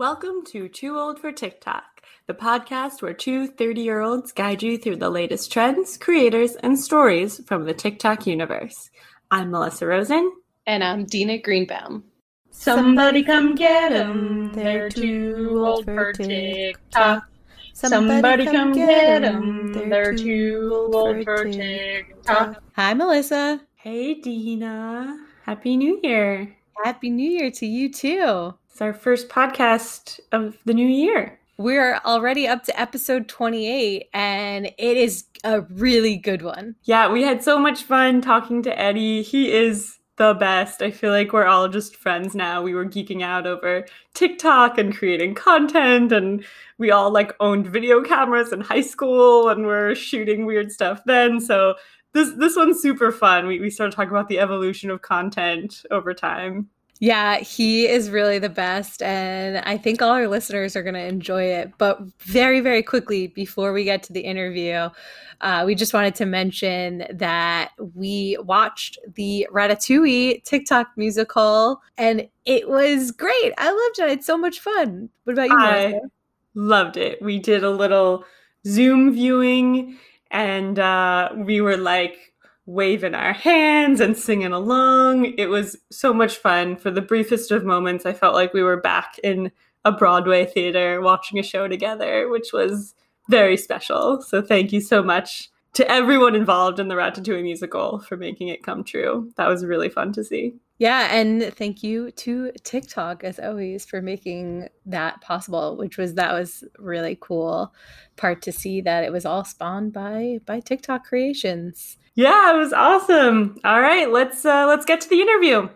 Welcome to Too Old for TikTok, the podcast where two 30 year olds guide you through the latest trends, creators, and stories from the TikTok universe. I'm Melissa Rosen. And I'm Dina Greenbaum. Somebody come get them. They're too old for TikTok. Somebody come get them. They're too old for TikTok. Hi, Melissa. Hey, Dina. Happy New Year. Happy New Year to you too. It's our first podcast of the new year. We're already up to episode 28, and it is a really good one. Yeah, we had so much fun talking to Eddie. He is the best. I feel like we're all just friends now. We were geeking out over TikTok and creating content, and we all like owned video cameras in high school and we're shooting weird stuff then. So this this one's super fun. We we started talking about the evolution of content over time. Yeah, he is really the best. And I think all our listeners are going to enjoy it. But very, very quickly, before we get to the interview, uh, we just wanted to mention that we watched the Ratatouille TikTok musical and it was great. I loved it. It's so much fun. What about you? I loved it. We did a little Zoom viewing and uh, we were like, waving our hands and singing along. It was so much fun. For the briefest of moments, I felt like we were back in a Broadway theater watching a show together, which was very special. So thank you so much to everyone involved in the Ratatouille musical for making it come true. That was really fun to see. Yeah, and thank you to TikTok as always for making that possible, which was that was really cool part to see that it was all spawned by by TikTok creations. Yeah, it was awesome. All right, let's uh, let's get to the interview.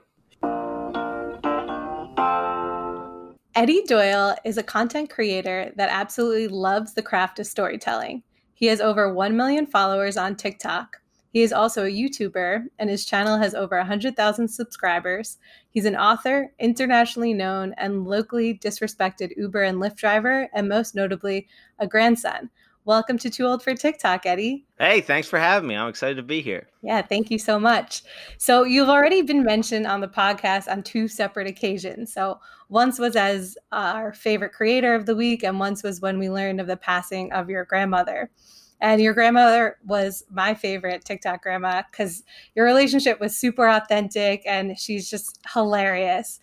Eddie Doyle is a content creator that absolutely loves the craft of storytelling. He has over 1 million followers on TikTok. He is also a YouTuber, and his channel has over 100,000 subscribers. He's an author, internationally known, and locally disrespected Uber and Lyft driver, and most notably, a grandson. Welcome to Too Old for TikTok, Eddie. Hey, thanks for having me. I'm excited to be here. Yeah, thank you so much. So, you've already been mentioned on the podcast on two separate occasions. So, once was as uh, our favorite creator of the week, and once was when we learned of the passing of your grandmother. And your grandmother was my favorite TikTok grandma because your relationship was super authentic and she's just hilarious.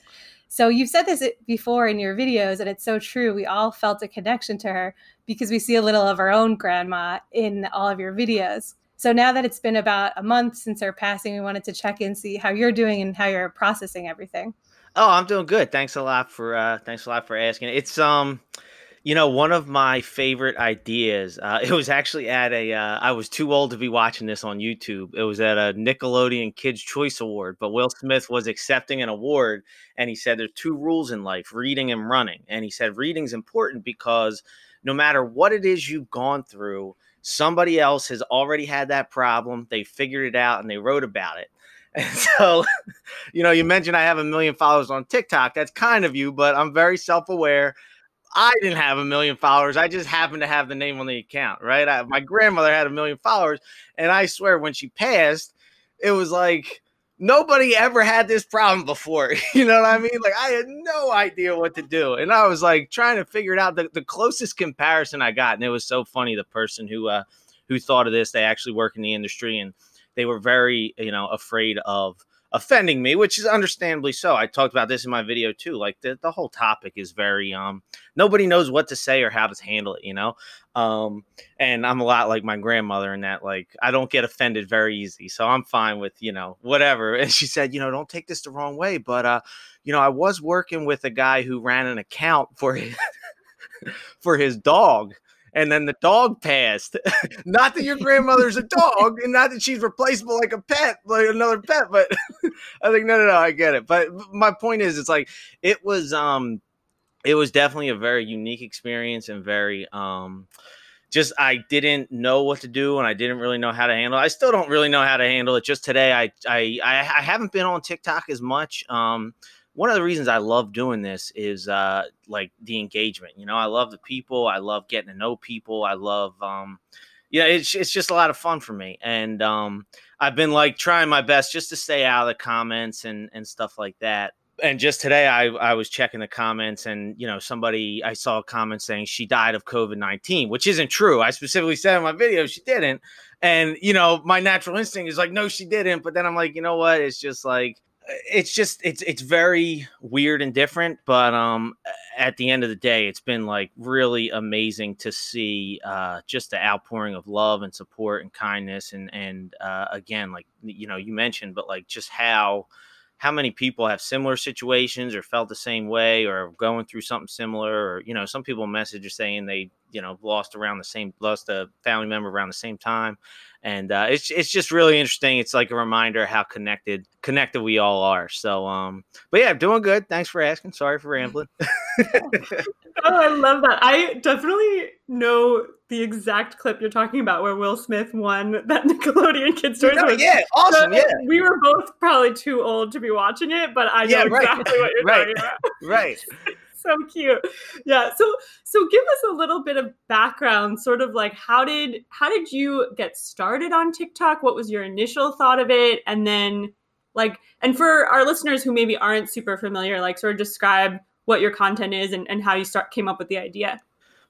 So you've said this before in your videos, and it's so true. We all felt a connection to her because we see a little of our own grandma in all of your videos. So now that it's been about a month since her passing, we wanted to check in, see how you're doing and how you're processing everything. Oh, I'm doing good. Thanks a lot for uh, thanks a lot for asking. It's um you know, one of my favorite ideas. Uh, it was actually at a. Uh, I was too old to be watching this on YouTube. It was at a Nickelodeon Kids Choice Award, but Will Smith was accepting an award, and he said there's two rules in life: reading and running. And he said reading's important because no matter what it is you've gone through, somebody else has already had that problem. They figured it out and they wrote about it. And so, you know, you mentioned I have a million followers on TikTok. That's kind of you, but I'm very self aware I didn't have a million followers. I just happened to have the name on the account, right? I, my grandmother had a million followers, and I swear when she passed, it was like nobody ever had this problem before. You know what I mean? Like I had no idea what to do, and I was like trying to figure it out. The, the closest comparison I got, and it was so funny. The person who uh, who thought of this, they actually work in the industry, and they were very you know afraid of offending me, which is understandably so. I talked about this in my video too. Like the, the whole topic is very um nobody knows what to say or how to handle it, you know? Um and I'm a lot like my grandmother in that like I don't get offended very easy. So I'm fine with, you know, whatever. And she said, you know, don't take this the wrong way, but uh you know, I was working with a guy who ran an account for his for his dog and then the dog passed. not that your grandmother's a dog, and not that she's replaceable like a pet, like another pet, but I think no, no, no, I get it. But my point is, it's like it was, um, it was definitely a very unique experience and very, um, just I didn't know what to do and I didn't really know how to handle. it. I still don't really know how to handle it. Just today, I I I haven't been on TikTok as much. Um, one of the reasons I love doing this is uh, like the engagement. You know, I love the people. I love getting to know people. I love, um, yeah, it's it's just a lot of fun for me. And um, I've been like trying my best just to stay out of the comments and and stuff like that. and just today I, I was checking the comments and you know somebody i saw a comment saying she died of covid-19 which isn't true i specifically said in my video she didn't and you know my natural instinct is like no she didn't but then i'm like you know what it's just like it's just it's it's very weird and different but um at the end of the day it's been like really amazing to see uh just the outpouring of love and support and kindness and and uh again like you know you mentioned but like just how how many people have similar situations or felt the same way or going through something similar or you know some people message are saying they you know lost around the same lost a family member around the same time. And uh, it's it's just really interesting. It's like a reminder how connected connected we all are. So um but yeah doing good. Thanks for asking. Sorry for rambling. Oh i love that. I definitely know the exact clip you're talking about where Will Smith won that Nickelodeon Kids. You know, yeah, awesome. So yeah, we were both probably too old to be watching it, but I know yeah, right. exactly what you're right. talking about. right. so cute. Yeah. So so give us a little bit of background, sort of like how did how did you get started on TikTok? What was your initial thought of it? And then like and for our listeners who maybe aren't super familiar, like sort of describe what your content is and, and how you start came up with the idea.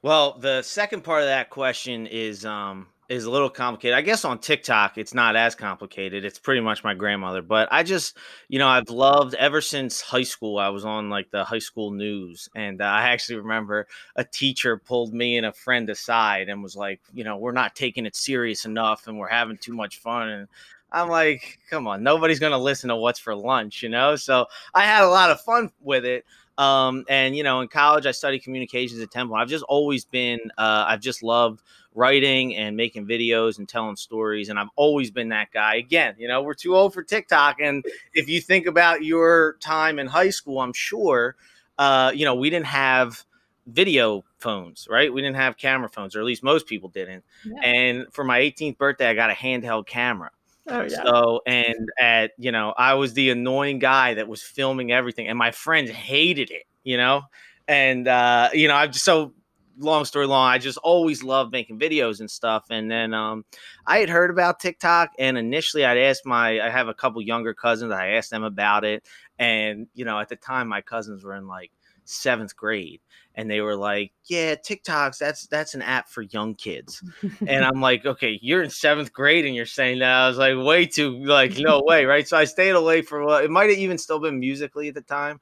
Well, the second part of that question is um is a little complicated. I guess on TikTok it's not as complicated. It's pretty much my grandmother, but I just, you know, I've loved ever since high school. I was on like the high school news and uh, I actually remember a teacher pulled me and a friend aside and was like, you know, we're not taking it serious enough and we're having too much fun and I'm like, come on, nobody's to listen to what's for lunch, you know? So I had a lot of fun with it. Um, and you know, in college, I studied communications at Temple. I've just always been, uh, I've just loved writing and making videos and telling stories, and I've always been that guy. Again, you know, we're too old for TikTok, and if you think about your time in high school, I'm sure, uh, you know, we didn't have video phones, right? We didn't have camera phones, or at least most people didn't. Yeah. And for my 18th birthday, I got a handheld camera. Oh, yeah. So, and at, you know, I was the annoying guy that was filming everything, and my friends hated it, you know? And, uh, you know, I've just so long story long, I just always loved making videos and stuff. And then um, I had heard about TikTok, and initially I'd asked my, I have a couple younger cousins, I asked them about it. And, you know, at the time, my cousins were in like seventh grade and they were like, "Yeah, TikToks that's that's an app for young kids." and I'm like, "Okay, you're in seventh grade and you're saying that." I was like, "Way too like no way, right?" So I stayed away for well, it might have even still been Musical.ly at the time.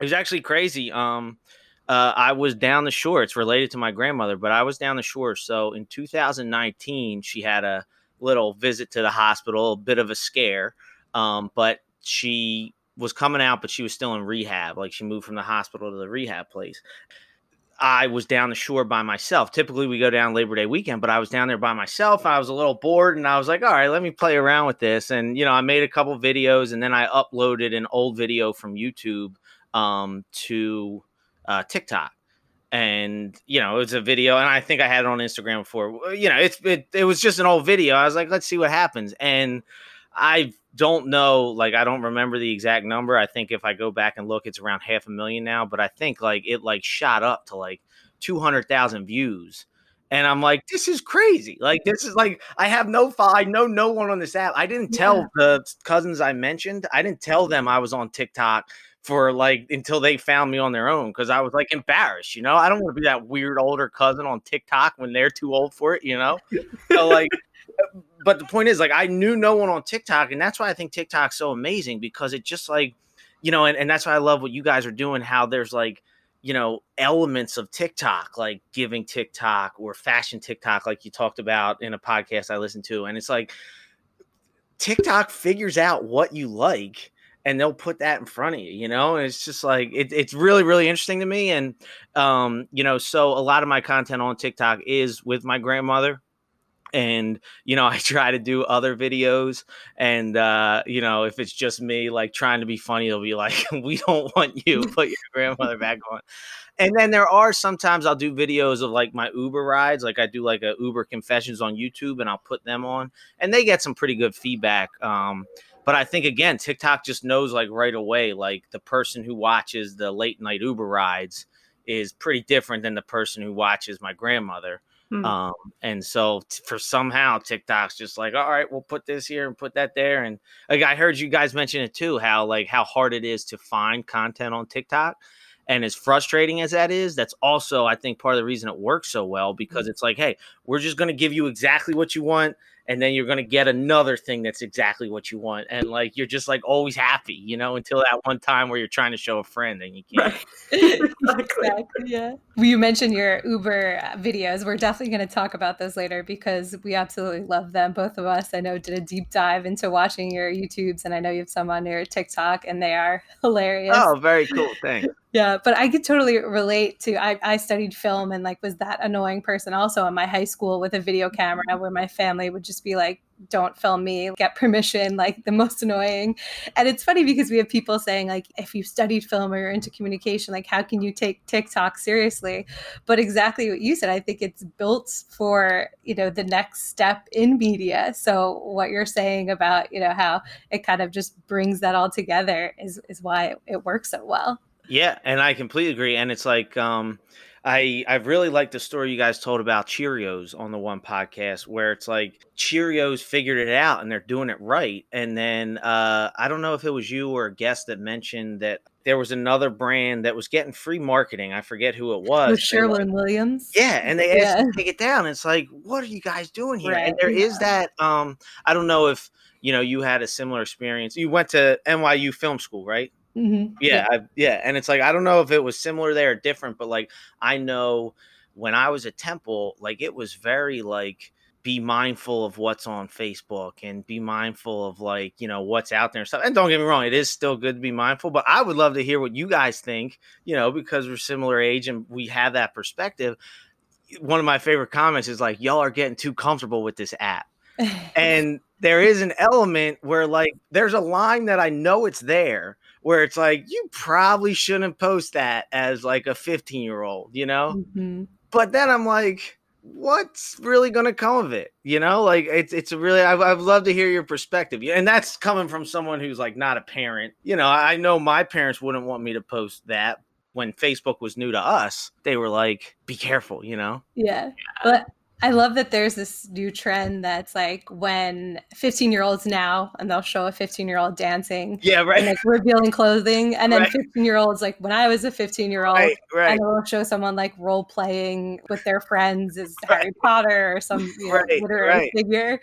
It was actually crazy. Um, uh, I was down the shore. It's related to my grandmother, but I was down the shore. So in 2019, she had a little visit to the hospital, a bit of a scare. Um, but she was coming out, but she was still in rehab. Like she moved from the hospital to the rehab place. I was down the shore by myself. Typically, we go down Labor Day weekend, but I was down there by myself. I was a little bored, and I was like, "All right, let me play around with this." And you know, I made a couple videos, and then I uploaded an old video from YouTube um, to uh, TikTok. And you know, it was a video, and I think I had it on Instagram before. You know, it's it, it was just an old video. I was like, "Let's see what happens." And I don't know, like I don't remember the exact number. I think if I go back and look, it's around half a million now. But I think like it like shot up to like two hundred thousand views. And I'm like, this is crazy. Like, this is like, I have no, I know no one on this app. I didn't tell yeah. the cousins I mentioned, I didn't tell them I was on TikTok for like until they found me on their own because I was like embarrassed, you know. I don't want to be that weird older cousin on TikTok when they're too old for it, you know. so like but the point is, like, I knew no one on TikTok, and that's why I think TikTok's so amazing because it just like, you know, and, and that's why I love what you guys are doing. How there's like, you know, elements of TikTok, like giving TikTok or fashion TikTok, like you talked about in a podcast I listened to, and it's like TikTok figures out what you like and they'll put that in front of you, you know, and it's just like it, it's really, really interesting to me. And um, you know, so a lot of my content on TikTok is with my grandmother and you know i try to do other videos and uh you know if it's just me like trying to be funny it'll be like we don't want you put your grandmother back on. And then there are sometimes i'll do videos of like my uber rides like i do like a uber confessions on youtube and i'll put them on and they get some pretty good feedback um but i think again tiktok just knows like right away like the person who watches the late night uber rides is pretty different than the person who watches my grandmother Hmm. Um, and so t- for somehow TikTok's just like, all right, we'll put this here and put that there. And like I heard you guys mention it too, how like how hard it is to find content on TikTok. And as frustrating as that is, that's also I think part of the reason it works so well because it's like, hey, we're just gonna give you exactly what you want, and then you're gonna get another thing that's exactly what you want. And like you're just like always happy, you know, until that one time where you're trying to show a friend and you can't. Right. exactly. Exactly, yeah. You mentioned your Uber uh, videos. We're definitely going to talk about those later because we absolutely love them. Both of us, I know, did a deep dive into watching your YouTubes, and I know you have some on your TikTok, and they are hilarious. Oh, very cool. Thanks. Yeah, but I could totally relate to. I, I studied film and like was that annoying person also in my high school with a video camera mm-hmm. where my family would just be like, "Don't film me, get permission." Like the most annoying. And it's funny because we have people saying like, if you studied film or you're into communication, like how can you take TikTok seriously? But exactly what you said, I think it's built for you know the next step in media. So what you're saying about you know how it kind of just brings that all together is is why it, it works so well. Yeah, and I completely agree. And it's like, um, I I really like the story you guys told about Cheerios on the one podcast where it's like Cheerios figured it out and they're doing it right. And then uh, I don't know if it was you or a guest that mentioned that there was another brand that was getting free marketing. I forget who it was. With Sherwin Williams. yeah, and they asked Yeah. to take it down. It's like, what are you guys doing here? Right, And there is that. Um, I don't know if you know you had a similar experience. You went to NYU Film School, right? Mhm. yeah, I, yeah, and it's like I don't know if it was similar there or different, but like I know when I was at Temple, like it was very like be mindful of what's on Facebook and be mindful of like you know what's out there and stuff. And don't get me wrong, it is still good to be mindful, but I would love to hear what you guys think, you know, because we're similar age and we have that perspective. One of my favorite comments is like, "Y'all are getting too comfortable with this app." and there is an element where like there's a line that I know it's there where it's like you probably shouldn't post that as like a 15 year old, you know? Mhm. But then I'm like, what's really going to come of it? You know, like it's it's really I've, I've loved to hear your perspective, and that's coming from someone who's like not a parent. You know, I know my parents wouldn't want me to post that when Facebook was new to us. They were like, be careful, you know? Yeah. But I love that there's this new trend that's like when 15 year olds now, and they'll show a 15 year old dancing Yeah, and right, like revealing clothing, and then Right. 15 year olds like when I was a 15 year old. right, right. And they'll show someone like role playing with their friends as Right. Harry Potter or some you know, literary figure.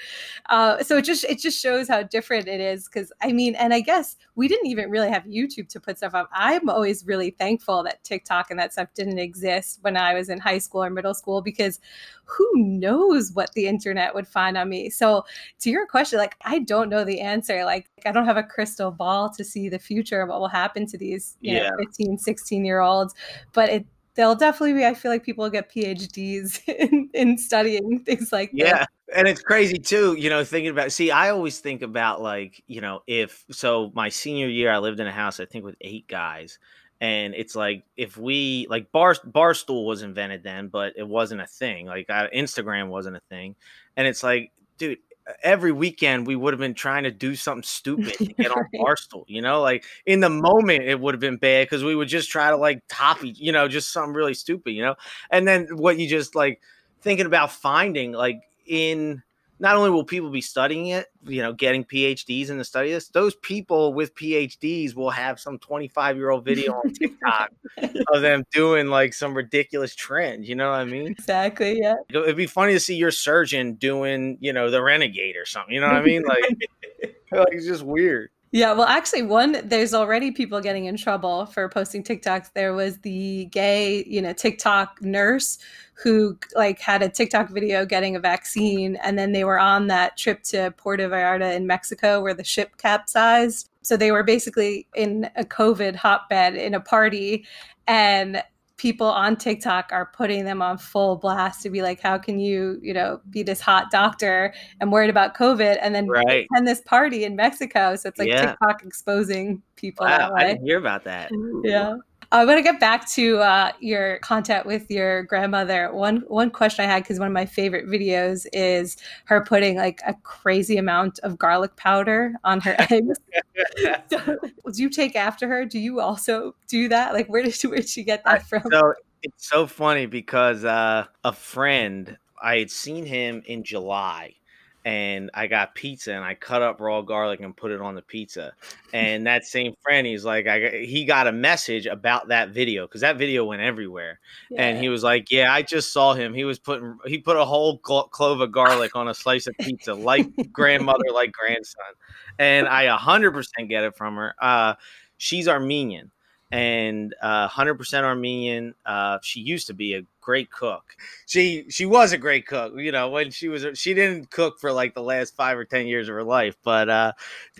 Uh, so it just it just shows how different it is. Because I mean, and I guess we didn't even really have YouTube to put stuff up. I'm always really thankful that TikTok and that stuff didn't exist when I was in high school or middle school because who knows what the internet would find on me. So to your question, like I don't know the answer. Like I don't have a crystal ball to see the future of what will happen to these, you Yeah. know, 15, 16 year olds. But it they'll definitely be, I feel like people will get PhDs in, in studying things like. Yeah. And it's crazy too, you know, thinking about see, I always think about like, you know, if so my senior year I lived in a house, I think with eight guys. And it's like if we like bar barstool was invented then, but it wasn't a thing. Like uh, Instagram wasn't a thing. And it's like, dude, every weekend we would have been trying to do something stupid to get on barstool, you know, like in the moment it would have been bad because we would just try to like top each, you know, just something really stupid, you know. And then what you just like thinking about finding like in not only will people be studying it, you know, getting PhDs in the study of this, those people with PhDs will have some 25 year old video on TikTok of them doing like some ridiculous trend. You know what I mean? Exactly. Yeah. It'd be funny to see your surgeon doing, you know, the renegade or something. You know what I mean? Like, like it's just weird. Yeah, well, actually, one there's already people getting in trouble for posting TikToks. There was the gay, you know, TikTok nurse who like had a TikTok video getting a vaccine, and then they were on that trip to Puerto Vallarta in Mexico where the ship capsized. So they were basically in a COVID hotbed in a party, and people on TikTok are putting them on full blast to be like, how can you, you know, be this hot doctor and worried about COVID and then Right. attend this party in Mexico? So it's like Yeah. TikTok exposing people Wow, that I way. didn't hear about that. Yeah. I want to get back to uh, your content with your grandmother. One one question I had because one of my favorite videos is her putting like a crazy amount of garlic powder on her eggs. so, do you take after her? Do you also do that? Like, where did she, where did she get that from? So it's so funny because uh, a friend, I had seen him in July and I got pizza and I cut up raw garlic and put it on the pizza. And that same friend, he's like, I got, he got a message about that video because that video went everywhere. Yeah. And he was like, Yeah, I just saw him. He was putting, he put a whole clove of garlic on a slice of pizza, like grandmother, like grandson. And I 100% get it from her. Uh, she's Armenian and uh, 100% Armenian. Uh, she used to be a great cook. She she was a great cook. You know, when she was she didn't cook for like the last five or ten years of her life, but uh,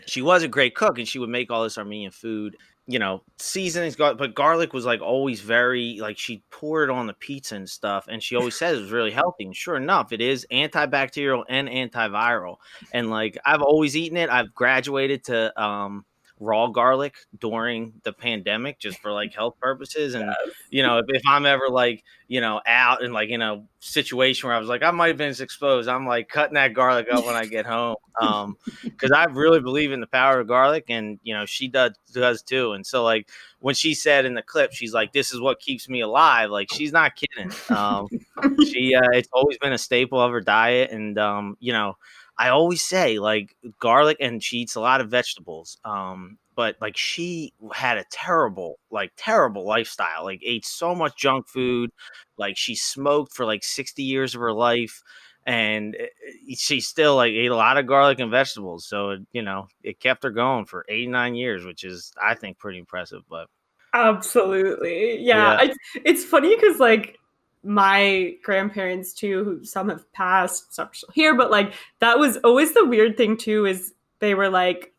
she was a great cook, and she would make all this Armenian food. You know, seasonings, but garlic was like always very like she poured it on the pizza and stuff, and she always says it was really healthy. And sure enough, it is antibacterial and antiviral. And like I've always eaten it. I've graduated to um raw garlic during the pandemic just for like health purposes and yes. you know if, if, i'm ever like you know out in like in a situation where i was like i might have been exposed i'm like cutting that garlic up when i get home um because i really believe in the power of garlic and you know she does does too and so like when she said in the clip she's like this is what keeps me alive like she's not kidding um she uh it's always been a staple of her diet and um you know I always say like garlic and she eats a lot of vegetables. Um, but like she had a terrible, like terrible lifestyle. Like ate so much junk food. Like she smoked for like 60 years of her life. And eh, eh, she still like ate a lot of garlic and vegetables. So, it, you know, it kept her going for 89 years, which is, I think, pretty impressive. But absolutely. Yeah. yeah. It's, it's funny because like my grandparents too, who some have passed, some still here, but like that was always the weird thing too, is they were like,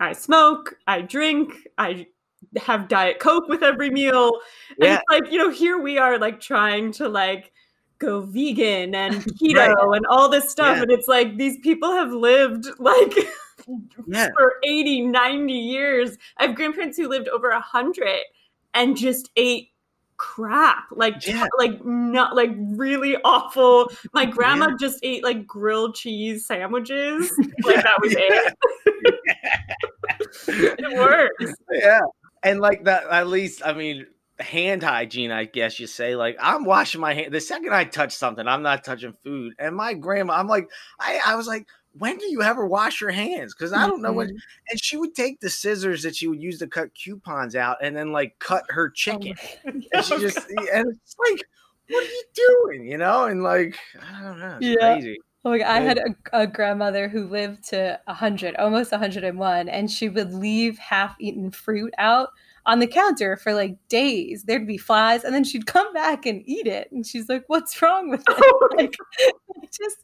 I smoke, I drink, I have diet coke with every meal. And yeah. like, you know, here we are like trying to like go vegan and keto right. and all this stuff. Yeah. And it's like these people have lived like yeah. for 80, 90 years. I have grandparents who lived over a hundred and just ate crap like yeah. like not like really awful. My oh, grandma yeah. just ate like grilled cheese sandwiches. Like that was it. It works. Yeah. And like that at least i mean hand hygiene i guess you say. Like i'm washing my hand the second i touch something i'm not touching food. And my grandma i'm like i i was like when do you ever wash your hands? Because I don't know mm-hmm. when. And she would take the scissors that she would use to cut coupons out, and then like cut her oh chicken. Oh and she just and it's like, what are you doing? You know, and like I don't know, it's yeah. crazy. Oh my God. I had a, a, grandmother who lived to 100, almost 101, and she would leave half eaten fruit out on the counter for like days. There'd be flies, and then she'd come back and eat it. And she's like, What's wrong with it? Oh like, just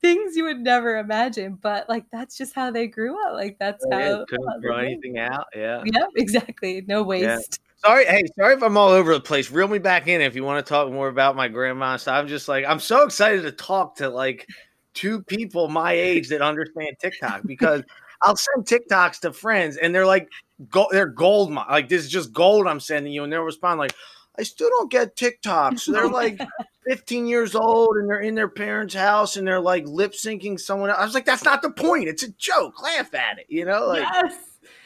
things you would never imagine. But like, that's just how they grew up. Like, that's oh, how. Couldn't throw anything out. Yeah. Yeah, exactly. No waste. Yeah. Sorry, hey, sorry if I'm all over the place. Reel me back in if you want to talk more about my grandma. So I'm just like, I'm so excited to talk to like two people my age that understand TikTok because I'll send TikToks to friends and they're like, go, they're gold. Like this is just gold I'm sending you, and they'll respond like, I still don't get TikToks. So they're like 15 years old and they're in their parents' house and they're like lip syncing someone else. I was like, that's not the point. It's a joke. Laugh at it, you know? Like, yes.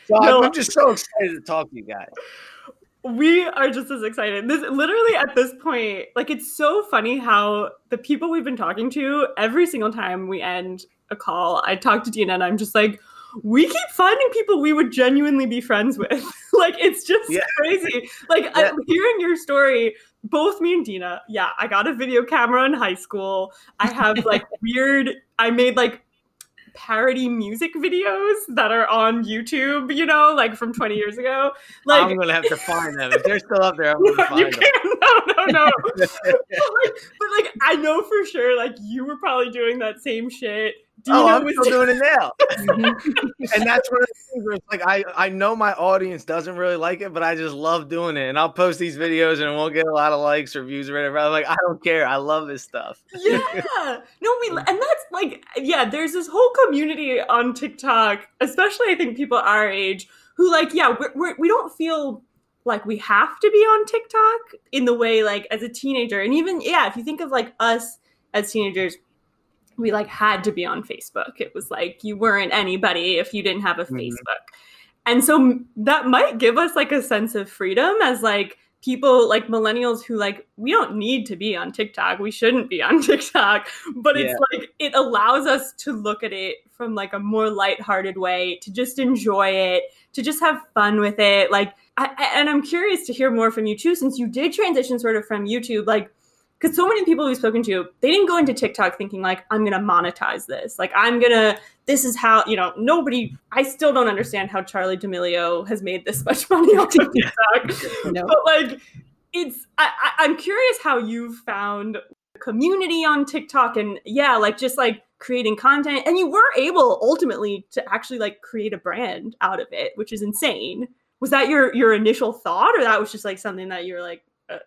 So no. I'm just so excited to talk to you guys. We are just as excited. This literally at this point, like it's so funny how the people we've been talking to every single time we end a call, I talk to Dina and I'm just like, we keep finding people we would genuinely be friends with. like it's just yeah. crazy. Like yeah. hearing your story, both me and Dina, yeah, I got a video camera in high school. I have like weird I made like parody music videos that are on YouTube, you know, like from 20 years ago. Like I'm gonna have to find them. If they're still up there, I'm gonna find them. No, no, no. but, like, but like I know for sure, like you were probably doing that same shit oh, I'm still doing it now. and that's one of the things where it's like I, I know my audience doesn't really like it, but I just love doing it. And I'll post these videos and it won't get a lot of likes or views or whatever. I'm like, I don't care. I love this stuff. Yeah. no, we and that's like, yeah, there's this whole community on TikTok, especially I think people our age, who like, yeah, we're, we're, we don't feel like we have to be on TikTok in the way like as a teenager. And even yeah, if you think of like us as teenagers, we like had to be on Facebook. It was like you weren't anybody if you didn't have a mm-hmm. Facebook. And so that might give us like a sense of freedom as like people like millennials who like we don't need to be on TikTok. We shouldn't be on TikTok, but it's like it allows us to look at it from like a more lighthearted way, to just enjoy it, to just have fun with it. Like I- and I'm curious to hear more from you too since you did transition sort of from YouTube like because so many people we've spoken to, they didn't go into TikTok thinking like I'm gonna monetize this. Like I'm gonna this is how you know nobody i still don't understand how charli d'amelio has made this much money of tiktok No. but like it's I, I, i'm curious how you found community on tiktok and yeah like just like creating content and you were able ultimately to actually like create a brand out of it which is insane was that your your initial thought or that was just like something that you were like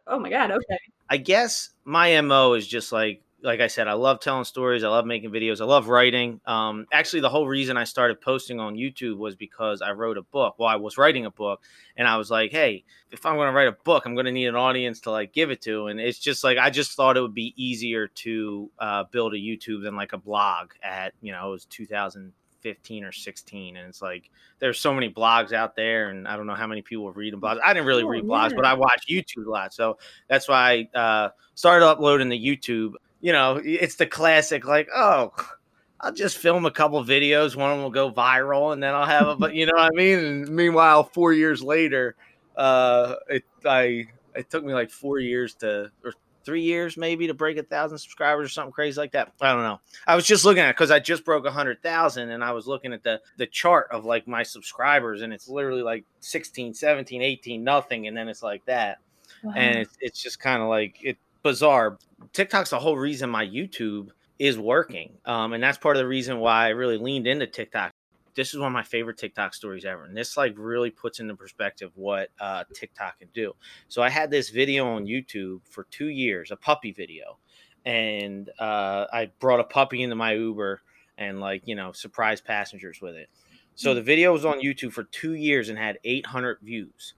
oh my god okay I guess my mo is just like like I said, I love telling stories. I love making videos. I love writing. Um, actually, the whole reason I started posting on YouTube was because I wrote a book. Well, I was writing a book, and I was like, hey, if I'm going to write a book, I'm going to need an audience to like give it to. And it's just like I just thought it would be easier to uh, build a YouTube than like a blog. At you know, it was 2015 or 16, and it's like there's so many blogs out there, and I don't know how many people read blogs. I didn't really Oh, read blogs, yeah. but I watch YouTube a lot, so that's why I uh, started uploading the YouTube. You know, it's the classic like, oh, I'll just film a couple videos. One of them will go viral, and then I'll have a. But you know what I mean. And meanwhile, four years later, uh, it I it took me like four years to or three years maybe to break a thousand subscribers or something crazy like that. I don't know. I was just looking at because I just broke a hundred thousand, and I was looking at the the chart of like my subscribers, and it's literally like 16, 17, 18, nothing, and then it's like that and it's, it's just kind of like it bizarre tiktok's the whole reason my youtube is working um, and that's part of the reason why i really leaned into tiktok this is one of my favorite tiktok stories ever and this like really puts into perspective what uh, tiktok can do. So i had this video on youtube for two years a puppy video and uh, i brought a puppy into my uber and like you know surprise passengers with it. So the video was on youtube for two years and had 800 views.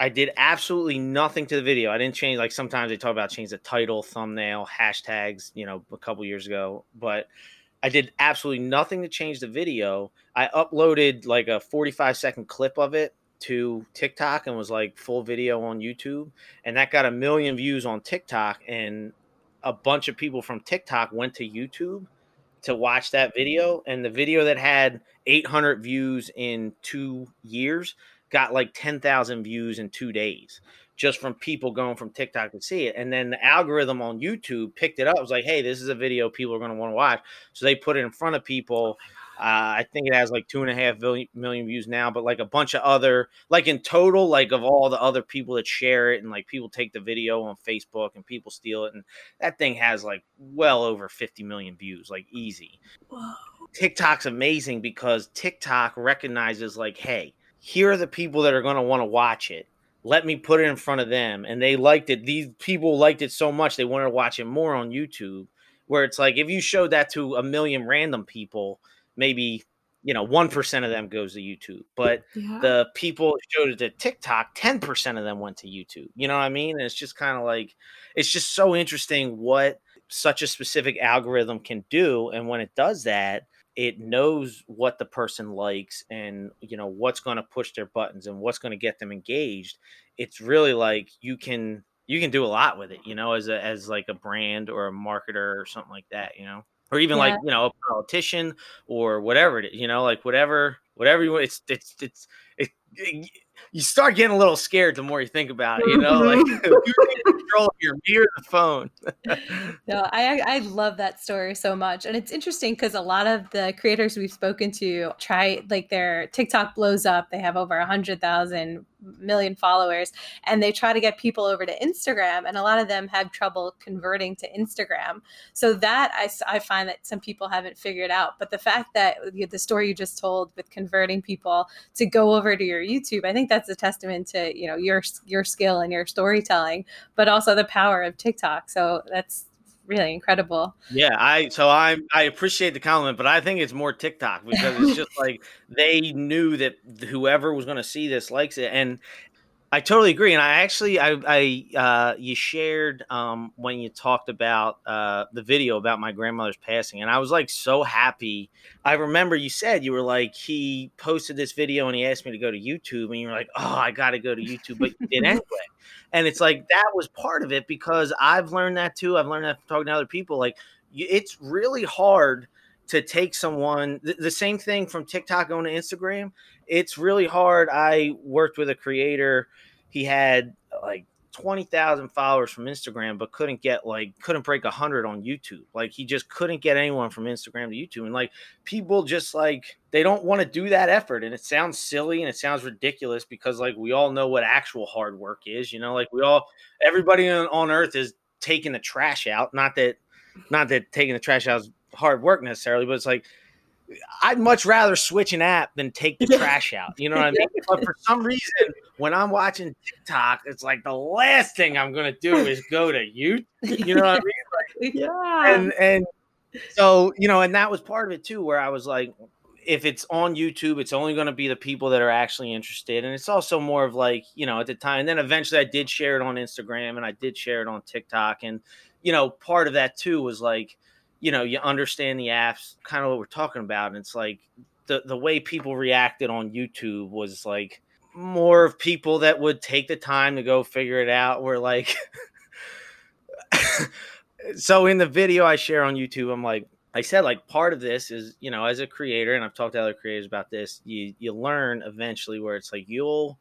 I did absolutely nothing to the video. I didn't change like sometimes they talk about change the title, thumbnail, hashtags, you know, a couple years ago, but I did absolutely nothing to change the video. I uploaded like a 45 second clip of it to TikTok and was like full video on YouTube and that got a million views on TikTok and a bunch of people from TikTok went to YouTube to watch that video and the video that had 800 views in 2 years got like 10,000 views in two days just from people going from TikTok to see it. And then the algorithm on YouTube picked it up. It was like, hey, this is a video people are going to want to watch. So they put it in front of people. Uh, I think it has like two and a half million, million views now, but like a bunch of other, like in total, like of all the other people that share it and like people take the video on Facebook and people steal it. And that thing has like well over 50 million views, like easy. Whoa. TikTok's amazing because TikTok recognizes like, hey, here are the people that are going to want to watch it. Let me put it in front of them. And they liked it. These people liked it so much they wanted to watch it more on YouTube. Where it's like if you showed that to a million random people, maybe you know one percent of them goes to YouTube. But yeah the people showed it to TikTok, 10% of them went to YouTube. You know what I mean? And it's just kind of like, it's just so interesting what such a specific algorithm can do. And when it does that, it knows what the person likes and you know what's going to push their buttons and what's going to get them engaged it's really like you can you can do a lot with it you know as a as like a brand or a marketer or something like that you know or even like you know a politician or whatever it is you know like whatever whatever you want it's it's it's it, it- you start getting a little scared the more you think about it you know like mm-hmm. you take control of your me or the phone No, I I love that story so much, and it's interesting because a lot of the creators we've spoken to try like their TikTok blows up. They have over a hundred thousand million followers, and they try to get people over to Instagram, and a lot of them have trouble converting to Instagram. So that I I find that some people haven't figured out. But the fact that you- the story you just told with converting people to go over to your YouTube, I think that's a testament to you know your your skill and your storytelling, but also the power of TikTok. So that's really incredible. Yeah, I so I I appreciate the compliment, but I think it's more TikTok because it's just like they knew that whoever was going to see this likes it, and I totally agree, and I actually, I, I, uh, you shared um, when you talked about uh, the video about my grandmother's passing, and I was like so happy. I remember you said you were like he posted this video and he asked me to go to YouTube, and you were like, oh, I got to go to YouTube, but you did anyway. And it's like that was part of it because I've learned that too. I've learned that from talking to other people. Like it's really hard to take someone the, same thing from TikTok to Instagram. It's really hard. I worked with a creator. He had like 20,000 followers from Instagram, but couldn't get like, couldn't break 100 on YouTube. Like, he just couldn't get anyone from Instagram to YouTube. And like, people just like, they don't want to do that effort. And it sounds silly and it sounds ridiculous because like, we all know what actual hard work is. You know, like, we all, everybody on, on earth is taking the trash out. Not that, not that taking the trash out is hard work necessarily, but it's like I'd much rather switch an app than take the trash out. You know what I mean? But for some reason, when I'm watching TikTok, it's like the last thing I'm gonna do is go to YouTube. You know what I mean? Like, yeah. And and so you know, and that was part of it too, where I was like, if it's on YouTube, it's only to be the people that are actually interested. And it's also more of like, you know, at the time. And then eventually I did share it on Instagram and I did share it on TikTok. And, you know, part of that too was like, you know, you understand the apps, kind of what we're talking about. And it's like the the way people reacted on YouTube was like more of people that would take the time to go figure it out. Were like, so in the video I share on YouTube, I'm like, I said like part of this is you know as a creator, and I've talked to other creators about this. You you learn eventually where it's like you'll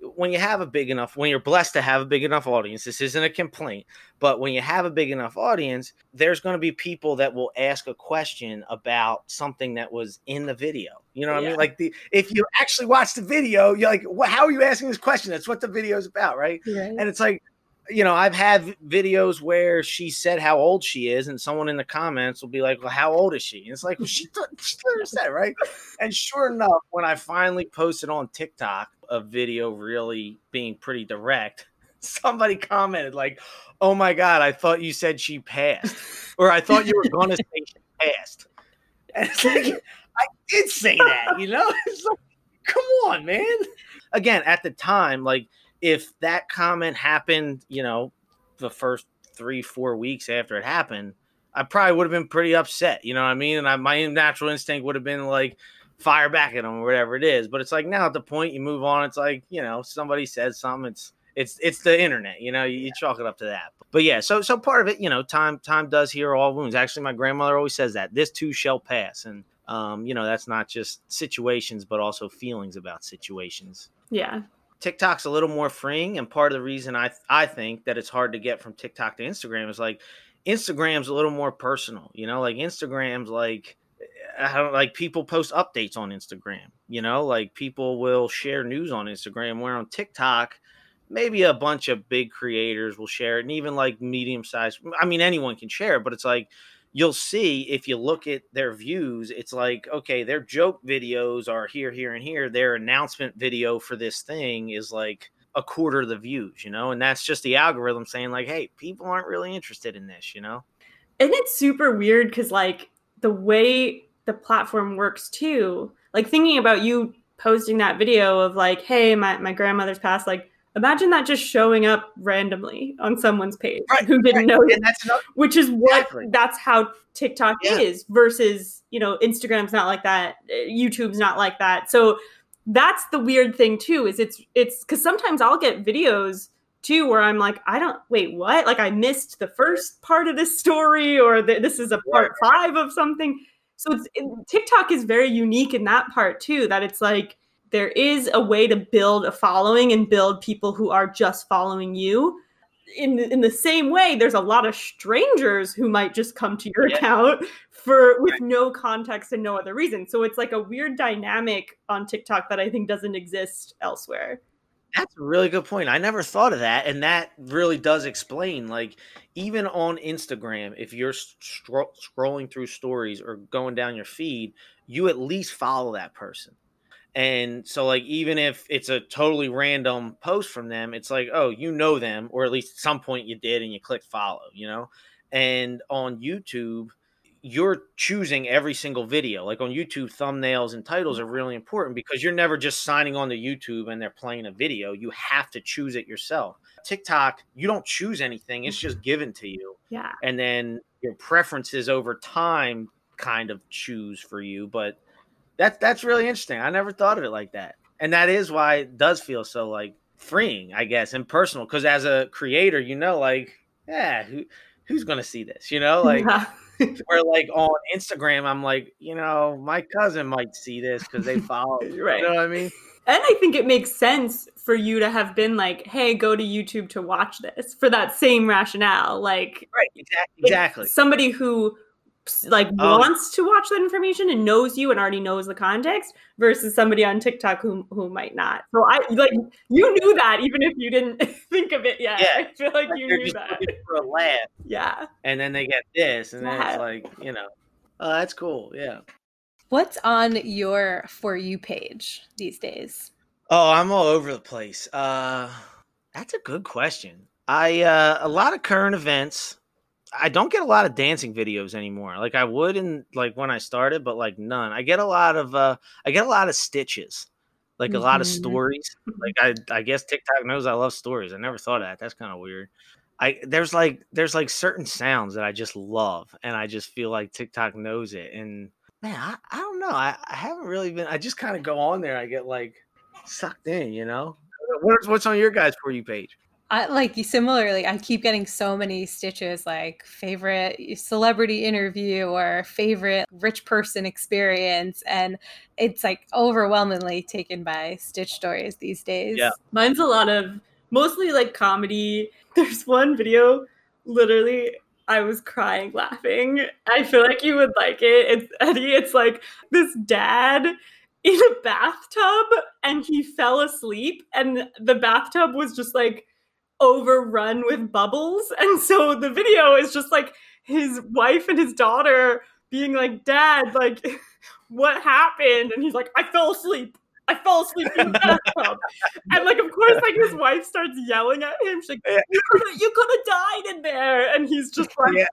when you have a big enough when you're blessed to have a big enough audience this isn't a complaint but when you have a big enough audience there's going to be people that will ask a question about something that was in the video you know what yeah. i mean like the if you actually watch the video you're like how are you asking this question that's what the video is about right? right and it's like you know, I've had videos where she said how old she is, and someone in the comments will be like, "Well, how old is she?" And it's like, "Well, she, she said right." And sure enough, when I finally posted on TikTok a video really being pretty direct, somebody commented like, "Oh my god, I thought you said she passed, or I thought you were going to say she passed." And it's like, I did say that, you know. It's like, come on, man. Again, at the time, like if that comment happened, you know, the first three, four weeks after it happened, I probably would have been pretty upset. You know what I mean? And I, my natural instinct would have been like, fire back at them or whatever it is. But it's like now at the point you move on, it's like, you know, somebody says something, it's, it's, it's the internet, you know, you, you chalk it up to that. But yeah, so, so part of it, you know, time, time does heal all wounds. Actually, my grandmother always says that this too shall pass. And, um, you know, that's not just situations, but also feelings about situations. Yeah. TikTok's a little more freeing, and part of the reason I I think that it's hard to get from TikTok to Instagram is like Instagram's a little more personal. You know, like Instagram's like I don't like people post updates on Instagram. You know, like people will share news on Instagram. Where on TikTok, maybe a bunch of big creators will share it, and even like medium sized. I mean, anyone can share it, but it's like you'll see if you look at their views, it's like, okay, their joke videos are here, here, and here. Their announcement video for this thing is like a quarter of the views, you know? And that's just the algorithm saying, like, hey, people aren't really interested in this, you know? And it's super weird because, like, the way the platform works too, like, thinking about you posting that video of, like, hey, my, my grandmother's passed, like, Imagine that just showing up randomly on someone's page right, who didn't right. know you, which is what exactly. that's how TikTok yeah. is versus, you know, Instagram's not like that, uh, YouTube's not like that. So that's the weird thing too is it's it's cuz sometimes I'll get videos too where I'm like, I don't wait, what? Like I missed the first part of this story or the, this is a part 5 of something. So it's it, TikTok is very unique in that part too that it's like there is a way to build a following and build people who are just following you. In the, in the same way, there's a lot of strangers who might just come to your yeah. account for with right. no context and no other reason. So it's like a weird dynamic on TikTok that I think doesn't exist elsewhere. That's a really good point. I never thought of that, and that really does explain. Like, even on Instagram, if you're scro- scrolling through stories or going down your feed, you at least follow that person. And so, like, even if it's a totally random post from them, it's like, oh, you know them, or at least at some point you did and you click follow, you know? And on YouTube, you're choosing every single video. Like on YouTube, thumbnails and titles mm. are really important because you're never just signing on to YouTube and they're playing a video. You have to choose it yourself. TikTok, you don't choose anything, it's mm-hmm. just given to you. Yeah. And then your preferences over time kind of choose for you. But that's that's really interesting. I never thought of it like that. And that is why it does feel so like freeing, I guess, and personal. Because as a creator, you know, like, yeah, who who's gonna see this? You know, like Yeah. where like on Instagram, I'm like, you know, my cousin might see this because they follow. me. Right. You know what I mean? And I think it makes sense for you to have been like, hey, go to YouTube to watch this for that same rationale. Like, Right. Exactly. Exactly. somebody who like Oh. wants to watch that information and knows you and already knows the context versus somebody on TikTok who who might not. So I like you knew that even if you didn't think of it yet. Yeah. I feel like Like, you knew that. for a laugh, Yeah. and then they get this, and then it's like, you know, oh, that's cool. Yeah. What's on your For You page these days? Oh, I'm all over the place. Uh that's a good question. I uh a lot of current events. I don't get a lot of dancing videos anymore. Like I would in like when I started, but like none. I get a lot of uh I get a lot of stitches. Like a lot of stories. Like I I guess TikTok knows I love stories. I never thought of that. That's kind of weird. I there's like there's like certain sounds that I just love and I just feel like TikTok knows it. And man, I, I don't know. I, I haven't really been I just kind of go on there. I get like sucked in, you know. What's what's on your guys for you page? I like similarly, I keep getting so many stitches like favorite celebrity interview or favorite rich person experience. And it's like overwhelmingly taken by Stitch stories these days. Yeah. Mine's a lot of mostly like comedy. There's one video, literally, I was crying laughing. I feel like you would like it. It's Eddie, it's like this dad in a bathtub and he fell asleep and the bathtub was just like overrun with bubbles. And so the video is just like his wife and his daughter being like, Dad, like, what happened? And he's like, I fell asleep. I fell asleep in the bathtub. and like, of course, like his wife starts yelling at him. She's like, Yeah. you could have you could have died in there. And he's just like, Yeah.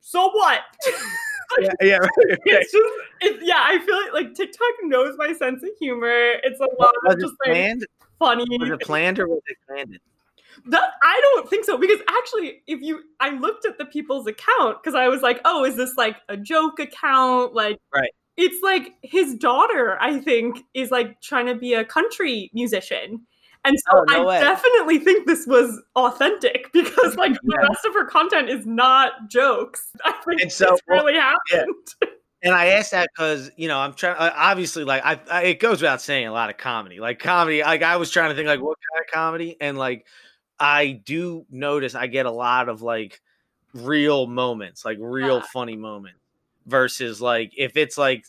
so what? Yeah, yeah, right, it's just, it, yeah, I feel like, like TikTok knows my sense of humor. It's a lot Was of just like planned? funny. Was it planned or was it planned? That I don't think so because actually, if you, I looked at the people's account because I was like, oh, is this like a joke account? Like, Right. It's like his daughter, I think, is like trying to be a country musician. And so Oh, no I way. definitely think this was authentic because like the rest of her content is not jokes. I think And so- this well, really happened. And I asked that because you know I'm trying. Uh, obviously, like I, I, it goes without saying, a lot of comedy. Like comedy, like I was trying to think, like what kind of comedy, and like I do notice I get a lot of like real moments, like real Yeah. funny moments, versus like if it's like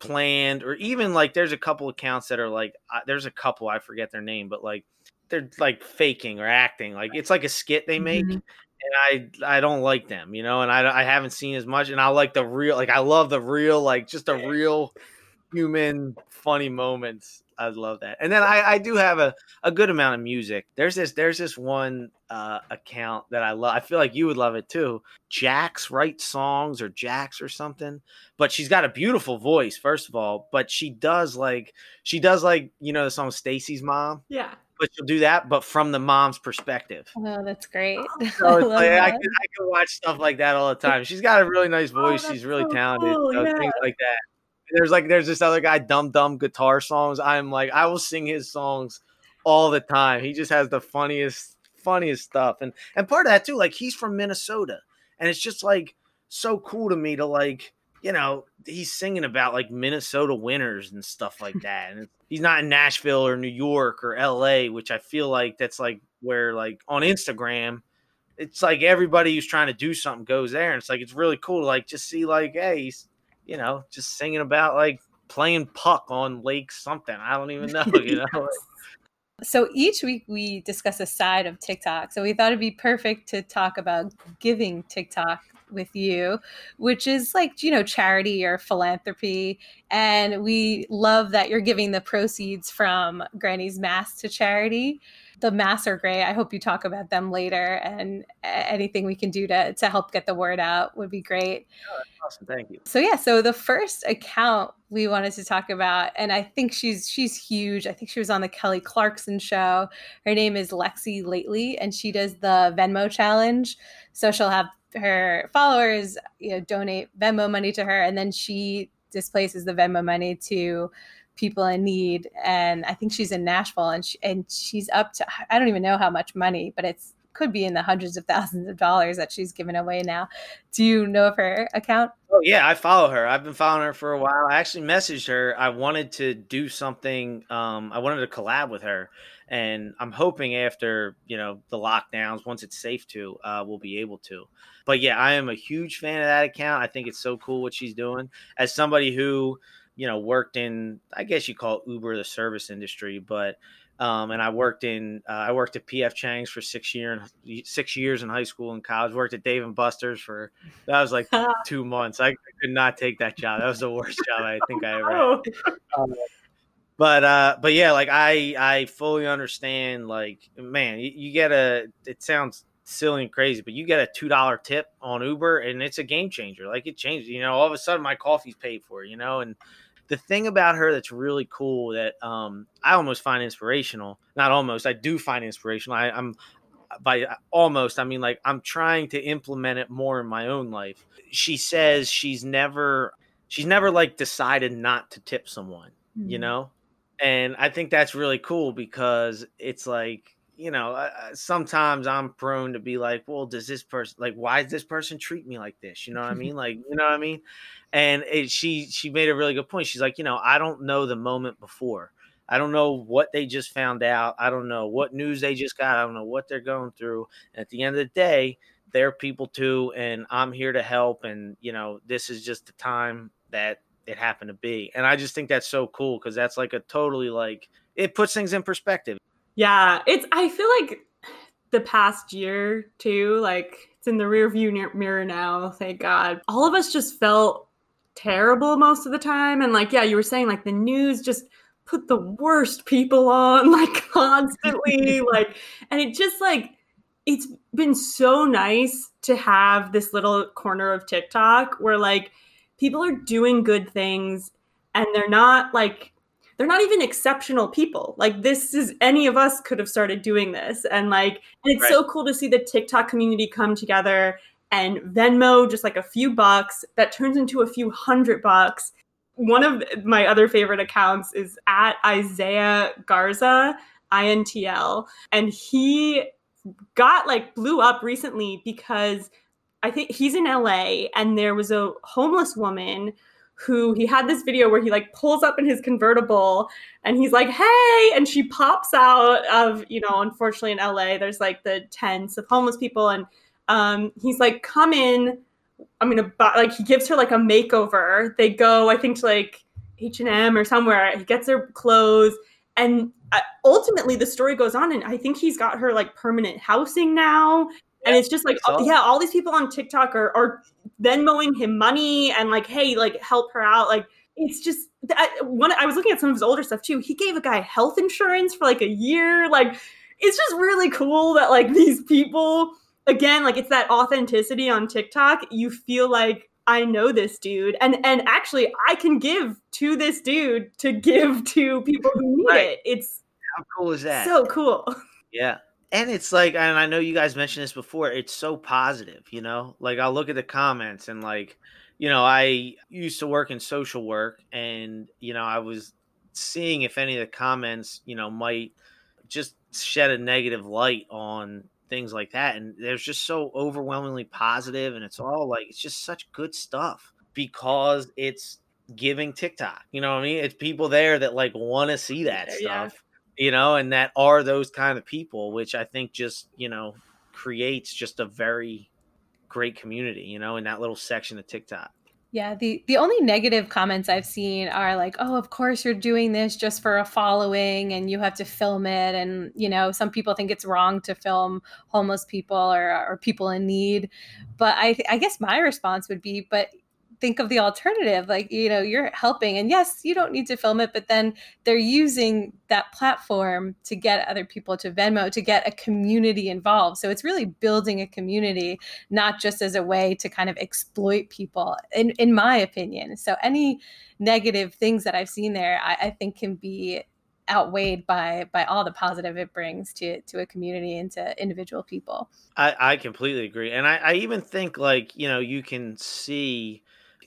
planned or even like there's a couple accounts that are like uh, there's a couple I forget their name, but like they're like faking or acting, like it's like a skit they make Mhm. and I I don't like them, you know, and I I haven't seen as much, and I like the real, like I love the real, like just a real human funny moments. I love that, and then I I do have a a good amount of music. There's this there's this one uh account that I love. I feel like you would love it too. Jax writes songs or Jax or something, but she's got a beautiful voice first of all. But she does like she does like you know the song Stacy's mom, Yeah. but she'll do that, but from the mom's perspective. Oh, that's great. So I it's love like, I, can, I can watch stuff like that all the time. She's got a really nice voice. Oh, She's really so talented. cool, so yeah. Things like that. There's like there's this other guy, dumb dumb guitar songs. I'm like I will sing his songs all the time. He just has the funniest funniest stuff, and and part of that too. Like he's from Minnesota, and it's just like so cool to me to like you know he's singing about like Minnesota winters and stuff like that, and he's not in Nashville or New York or L.A., which I feel like that's like where like on Instagram it's like everybody who's trying to do something goes there and it's like it's really cool to like just see like hey he's you know just singing about like playing puck on lake something i don't even know you know So each week we discuss a side of TikTok. So we thought it'd be perfect to talk about giving TikTok with you, which is like, you know, charity or philanthropy. And we love that you're giving the proceeds from Granny's Mask to charity. The masks are great. I hope you talk about them later and anything we can do to, to help get the word out would be great. Oh, awesome. Thank you. So yeah, so the first account we wanted to talk about, and I think she's she's huge. I think she was on the Kelly Clarkson show. Her name is Lexi Lately, and she does the Venmo challenge. So she'll have her followers, you know, donate Venmo money to her, and then she displaces the Venmo money to people in need. And I think she's in Nashville, and she, and she's up to I don't even know how much money, but it's could be in the hundreds of thousands of dollars that she's given away now. Do you know of her account? Oh yeah, I follow her. I've been following her for a while. I actually messaged her. I wanted to do something. Um, I wanted to collab with her, and I'm hoping after you know the lockdowns, once it's safe to, uh, we'll be able to. But yeah, I am a huge fan of that account. I think it's so cool what she's doing. As somebody who you know worked in, I guess you call it Uber the service industry, but um, and I worked in uh, I worked at PF Chang's for six year six years in high school and college. Worked at Dave and Buster's for that was like two months. I could not take that job. That was the worst job I think I ever had. Um, but uh, but yeah, like I I fully understand. Like man, you, you get a. It sounds silly and crazy, but you get a two dollar tip on Uber and it's a game changer. Like it changes. You know, all of a sudden my coffee's paid for. You know, and the thing about her that's really cool that um, I almost find inspirational. Not almost, I do find inspirational. I, I'm by almost, I mean like I'm trying to implement it more in my own life. She says she's never, she's never like decided not to tip someone, mm-hmm. you know, and I think that's really cool because it's like you know, uh, sometimes I'm prone to be like, well, does this person like why does this person treat me like this? You know what I mean? Like, you know what I mean? And it, she she made a really good point. She's like, you know, I don't know the moment before. I don't know what they just found out. I don't know what news they just got. I don't know what they're going through. And at the end of the day, they're people too, and I'm here to help. And you know, this is just the time that it happened to be. And I just think that's so cool because that's like a totally like it puts things in perspective. Yeah, it's. I feel like the past year too, like it's in the rear view mirror now. Thank God. All of us just felt terrible most of the time, and like, yeah, you were saying like the news just put the worst people on like constantly, like, and it just like it's been so nice to have this little corner of TikTok where like people are doing good things and they're not like they're not even exceptional people. Like this is any of us could have started doing this. And like and it's right. so cool to see the TikTok community come together and Venmo just like a few bucks that turns into a few hundred bucks. One of my other favorite accounts is at Isaiah Garza, INTL, and he got like blew up recently because I think he's in LA and there was a homeless woman who he had this video where he like pulls up in his convertible and he's like, "Hey!" and she pops out of you know, unfortunately in LA, there's like the tents of homeless people, and um, he's like, "Come in." I'm gonna buy. Like he gives her like a makeover. They go, I think, to like H and M or somewhere. He gets her clothes, and uh, ultimately the story goes on, and I think he's got her like permanent housing now and it's just like yeah all these people on tiktok are, are venmoing him money and like hey like help her out. Like it's just I, one i was looking at some of his older stuff too. He gave a guy health insurance for like a year. Like it's just really cool that like these people again like it's that authenticity on tiktok. You feel like i know this dude. And and actually i can give to this dude to give to people who need right. it. It's how cool is that? so cool. Yeah and it's like and i know you guys mentioned this before it's so positive you know? Like i'll look at the comments and like you know i used to work in social work and you know i was seeing if any of the comments you know might just shed a negative light on things like that and there's just so overwhelmingly positive and it's all like it's just such good stuff because it's giving tiktok you know what i mean? It's people there that like want to see that stuff you know, and that are those kind of people, which I think just, you know, creates just a very great community, you know, in that little section of TikTok. Yeah, the the only negative comments I've seen are like, "Oh, of course you're doing this just for a following and you have to film it." And, you know, some people think it's wrong to film homeless people or or people in need. But I I guess my response would be, but think of the alternative like you know you're helping and yes you don't need to film it but then they're using that platform to get other people to venmo to get a community involved. So it's really building a community not just as a way to kind of exploit people in, in my opinion. So any negative things that i've seen there I, I think can be outweighed by by all the positive it brings to to a community and to individual people. I i completely agree and i i even think like you know you can see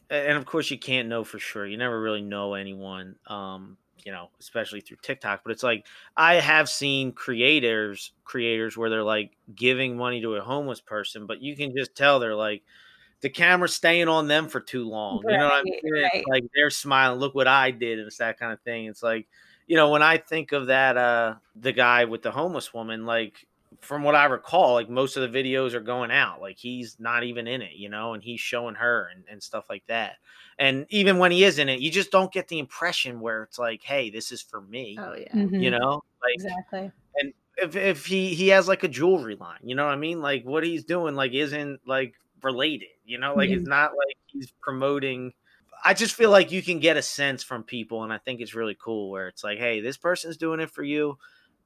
and of course you can't know for sure. You never really know anyone um you know especially through tiktok but it's like i have seen creators creators where they're like giving money to a homeless person but you can just tell they're like the camera's staying on them for too long right, you know what i mean right. like they're smiling look what i did and it's that kind of thing. It's like you know, when I think of that, uh, the guy with the homeless woman, like from what I recall, like most of the videos are going out. Like he's not even in it, you know, and he's showing her and, and stuff like that. And even when he is in it, you just don't get the impression where it's like, hey, this is for me. Oh yeah. Mm-hmm. You know? Like exactly. And if if he he has like a jewelry line, you know what I mean? Like what he's doing like isn't like related, you know? Like mm-hmm. it's not like he's promoting I just feel like you can get a sense from people, and I think it's really cool where it's like, hey, this person's doing it for you,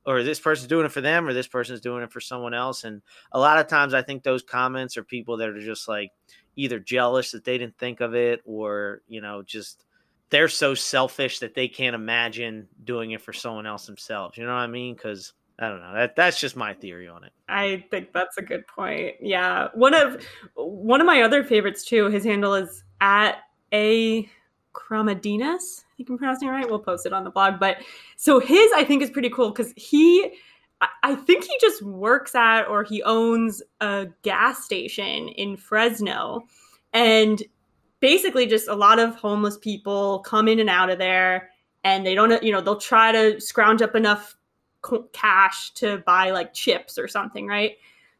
or this person's doing it for them, or this person's doing it for someone else. And a lot of times, I think those comments are people that are just like either jealous that they didn't think of it, or you know, just they're so selfish that they can't imagine doing it for someone else themselves. You know what I mean? Because I don't know. That that's just my theory on it. I think that's a good point. Yeah. One of one of my other favorites too, his handle is at a Chromadinas. Think I'm pronouncing it right. We'll post it on the blog. But so his, I think, is pretty cool because he, I think he just works at or he owns a gas station in Fresno. And basically, just a lot of homeless people come in and out of there. And they don't, you know, they'll try to scrounge up enough cash to buy like chips or something, right?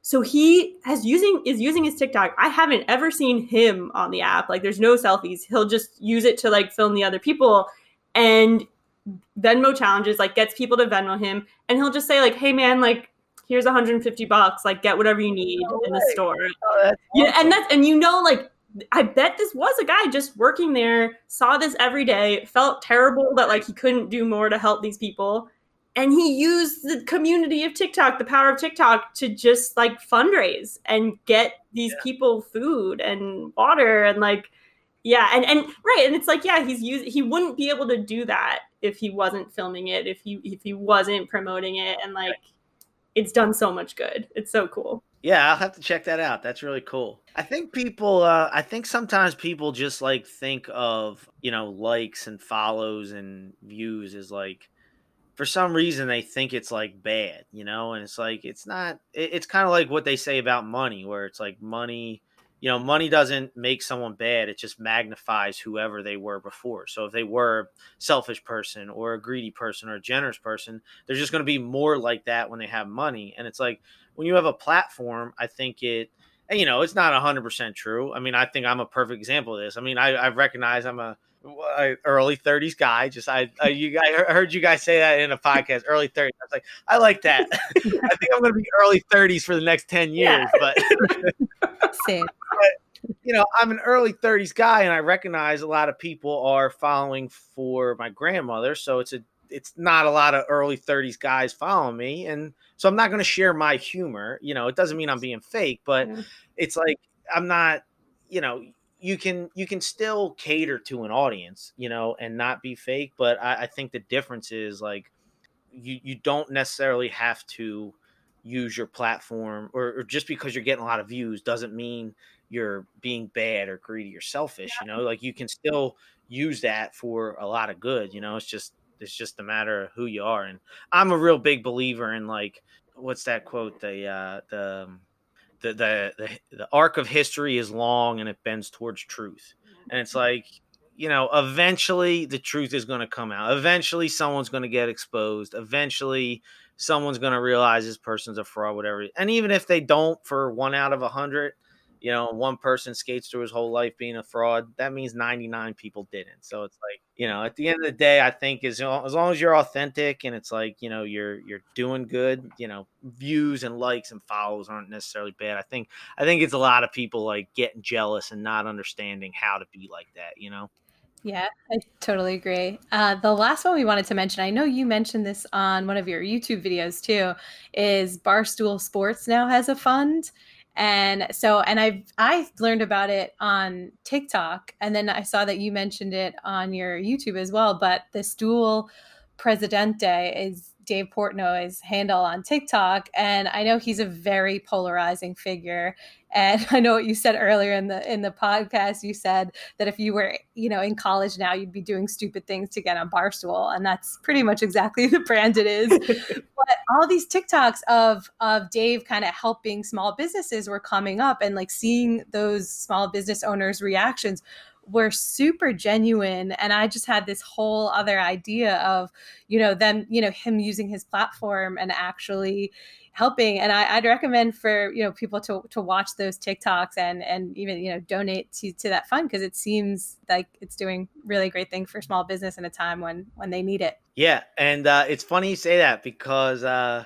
So he has using is using his TikTok. I haven't ever seen him on the app. Like there's no selfies. He'll just use it to like film the other people and Venmo challenges like gets people to Venmo him and he'll just say like, "Hey man, like here's 150 bucks. Like get whatever you need in the store." Oh, awesome. Yeah, and that's and you know like I bet this was a guy just working there, saw this every day, felt terrible that like he couldn't do more to help these people and he used the community of TikTok, the power of TikTok, to just like fundraise and get these yeah. people food and water and like, yeah, and and right, and it's like, yeah, he's used. He wouldn't be able to do that if he wasn't filming it, if he if he wasn't promoting it, and like, it's done so much good. It's so cool. Yeah, I'll have to check that out. That's really cool. I think people uh I think sometimes people just like think of, you know, likes and follows and views as like for some reason they think it's like bad, you know, and it's like it's not. It, it's kind of like what they say about money, where it's like money, you know, money doesn't make someone bad; it just magnifies whoever they were before. So if they were a selfish person or a greedy person or a generous person, they're just going to be more like that when they have money. And it's like when you have a platform, I think it. And, you know, it's not 100% true. I mean, I think I'm a perfect example of this. I mean, I, I recognize I'm a early 30s guy. Just I, I you I heard you guys say that in a podcast. Early 30s. I was like, I like that. I think I'm going to be early 30s for the next 10 years. Yeah. But, Same. but you know, I'm an early 30s guy, and I recognize a lot of people are following for my grandmother. So it's a it's not a lot of early 30s guys following me, and so I'm not going to share my humor. You know, it doesn't mean I'm being fake, but yeah. it's like I'm not. You know, you can you can still cater to an audience, you know, and not be fake. But I, I think the difference is like you you don't necessarily have to use your platform or, or, just because you're getting a lot of views doesn't mean you're being bad or greedy or selfish yeah. you know like you can still use that for a lot of good you know it's just it's just a matter of who you are and i'm a real big believer in like what's that quote the uh the um, the, the the the arc of history is long and it bends towards truth. Mm-hmm. And it's like you know eventually the truth is going to come out. Eventually someone's going to get exposed. Eventually someone's going to realize this person's a fraud whatever. And even if they don't for one out of a hundred you know, one person skates through his whole life being a fraud, that means 99 people didn't. So it's like, you know, at the end of the day, I think as, as long as you're authentic and it's like, you know, you're, you're doing good, you know, views and likes and follows aren't necessarily bad. I think, I think it's a lot of people like getting jealous and not understanding how to be like that, you know? Yeah, I totally agree. Uh, the last one we wanted to mention, I know you mentioned this on one of your YouTube videos too, is Barstool Sports now has a fund and so and I've i learned about it on tiktok and then i saw that you mentioned it on your youtube as well but the stool presidente is Dave Portnoy's handle on TikTok, and I know he's a very polarizing figure. And I know what you said earlier in the in the podcast. You said that if you were, you know, in college now, you'd be doing stupid things to get on Barstool, and that's pretty much exactly the brand it is. but all these TikToks of of Dave kind of helping small businesses were coming up, and like seeing those small business owners' reactions were super genuine and i just had this whole other idea of you know them you know him using his platform and actually helping. And I, would recommend for you know people to to watch those tiktoks and and even you know donate to to that fund because it seems like it's doing really great thing for small business in a time when when they need it. Yeah and uh it's funny you say that because uh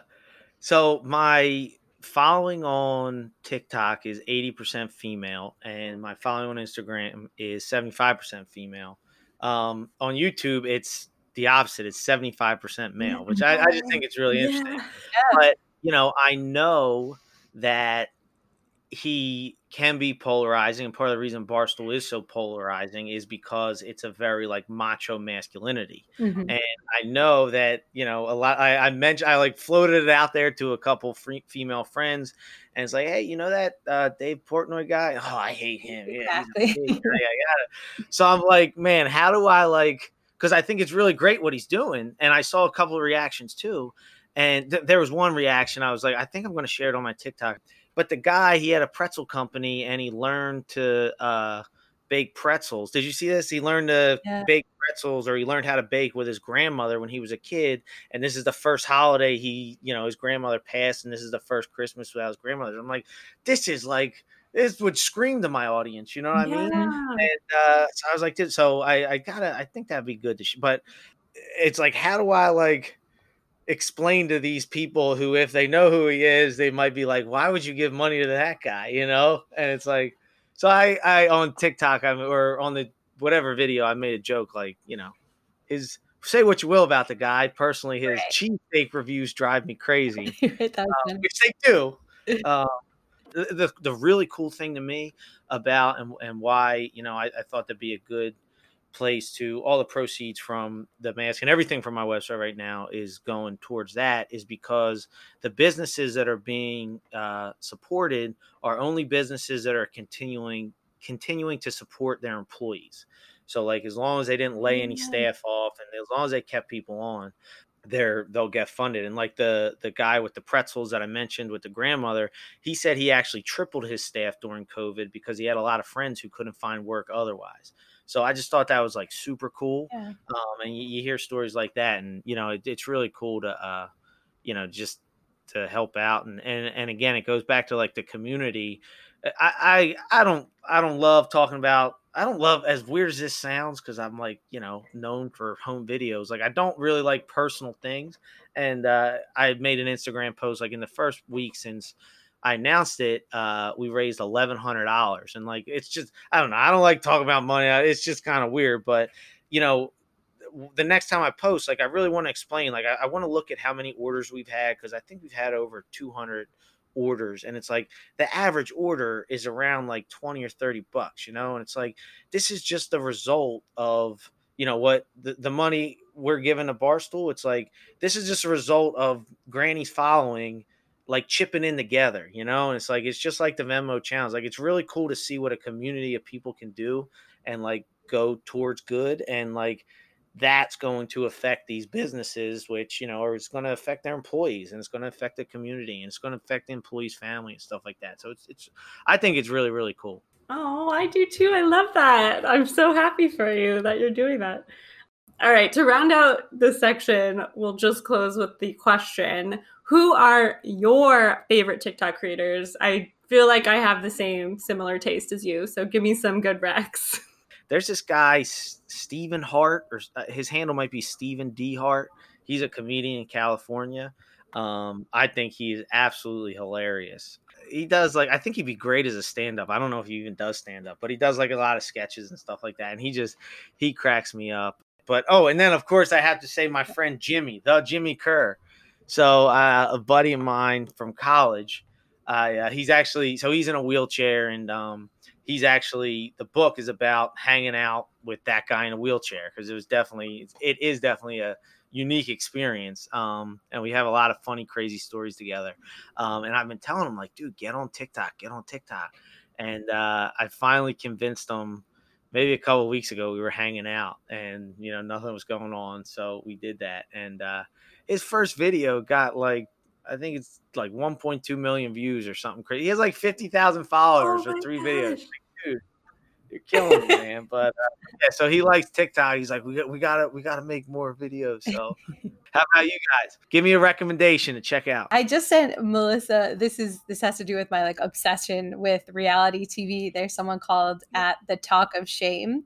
so my following on TikTok is 80% female, and my following on Instagram is 75% female. Um, on YouTube, it's the opposite. It's 75% male, which I, I just think it's really interesting. Yeah. But, you know, I know that he can be polarizing and part of the reason barstool is so polarizing is because it's a very like macho masculinity. Mm-hmm. and i know that you know a lot i, I mentioned i like floated it out there to a couple free, female friends and it's like hey you know that uh, dave portnoy guy? Oh i hate him. Yeah, exactly. so i'm like man how do i like because i think it's really great what he's doing and i saw a couple of reactions too and th- there was one reaction i was like i think i'm going to share it on my tiktok but the guy, he had a pretzel company and he learned to uh, bake pretzels. Did you see this? He learned to yeah. bake pretzels or he learned how to bake with his grandmother when he was a kid. And this is the first holiday he, you know, his grandmother passed and this is the first Christmas without his grandmother. I'm like, this is like, this would scream to my audience. You know what yeah. I mean? And uh, so I was like, so I, I gotta, I think that'd be good to, sh-. but it's like, how do I like, explain to these people who if they know who he is they might be like why would you give money to that guy? You know? And it's like so i i on tiktok I'm, or on the whatever video i made a joke like you know his say what you will about the guy. Personally his right. fake reviews drive me crazy. Um, which they do. Uh, the, the, the really cool thing to me about and, and why you know I, I thought to be a good place to all the proceeds from the mask and everything from my website right now is going towards that is because the businesses that are being uh, supported are only businesses that are continuing continuing to support their employees. So like as long as they didn't lay any staff off and as long as they kept people on they're they'll get funded. And like the the guy with the pretzels that i mentioned with the grandmother he said he actually tripled his staff during covid because he had a lot of friends who couldn't find work otherwise so I just thought that was like super cool. Yeah. Um, and you, you, hear stories like that, and you know, it, it's really cool to, uh, you know, just to help out. And, and and again, it goes back to like the community. I I, I don't I don't love talking about. I don't love as weird as this sounds because I'm like you know known for home videos. Like I don't really like personal things, and uh, I made an Instagram post like in the first week since I announced it, uh, we raised eleven hundred dollars, and like it's just I don't know. I don't like talking about money. It's just kind of weird, but you know, the next time I post, like I really want to explain. Like I, I want to look at how many orders we've had because I think we've had over two hundred orders, and it's like the average order is around like twenty or thirty bucks, you know. And it's like this is just the result of you know what the, the money we're giving to Barstool. It's like this is just a result of Granny's following like chipping in together, you know? And it's like it's just like the Venmo challenge. Like it's really cool to see what a community of people can do and like go towards good and like that's going to affect these businesses which you know or it's going to affect their employees and it's going to affect the community and it's going to affect the employees family and stuff like that so it's it's i think it's really really cool oh i do too i love that i'm so happy for you that you're doing that all right to round out this section we'll just close with the question who are your favorite TikTok creators? I feel like I have the same similar taste as you. So give me some good recs. There's this guy Stephen Hart, or uh, his handle might be Stephen D Hart. He's a comedian in California. Um, I think he's absolutely hilarious. He does like I think he'd be great as a stand up. I don't know if he even does stand up, but he does like a lot of sketches and stuff like that. And he just he cracks me up. But oh, and then of course I have to say my friend Jimmy, the Jimmy Kerr. So uh, a buddy of mine from college, uh, he's actually so he's in a wheelchair and um, he's actually the book is about hanging out with that guy in a wheelchair because it was definitely it is definitely a unique experience. Um, and we have a lot of funny, crazy stories together. Um, and I've been telling him like, dude, get on TikTok, get on TikTok. And uh, I finally convinced him. Maybe a couple weeks ago, we were hanging out, and you know nothing was going on, so we did that. And uh, his first video got like I think it's like 1.2 million views or something crazy. He has like 50,000 followers oh for three gosh. videos. Like, dude, you're killing me, man. But uh, yeah, so he likes TikTok. He's like, we got, we gotta, we gotta make more videos. So, how about you guys? Give me a recommendation to check out. I just sent Melissa. This is this has to do with my like obsession with reality TV. There's someone called at the Talk of Shame,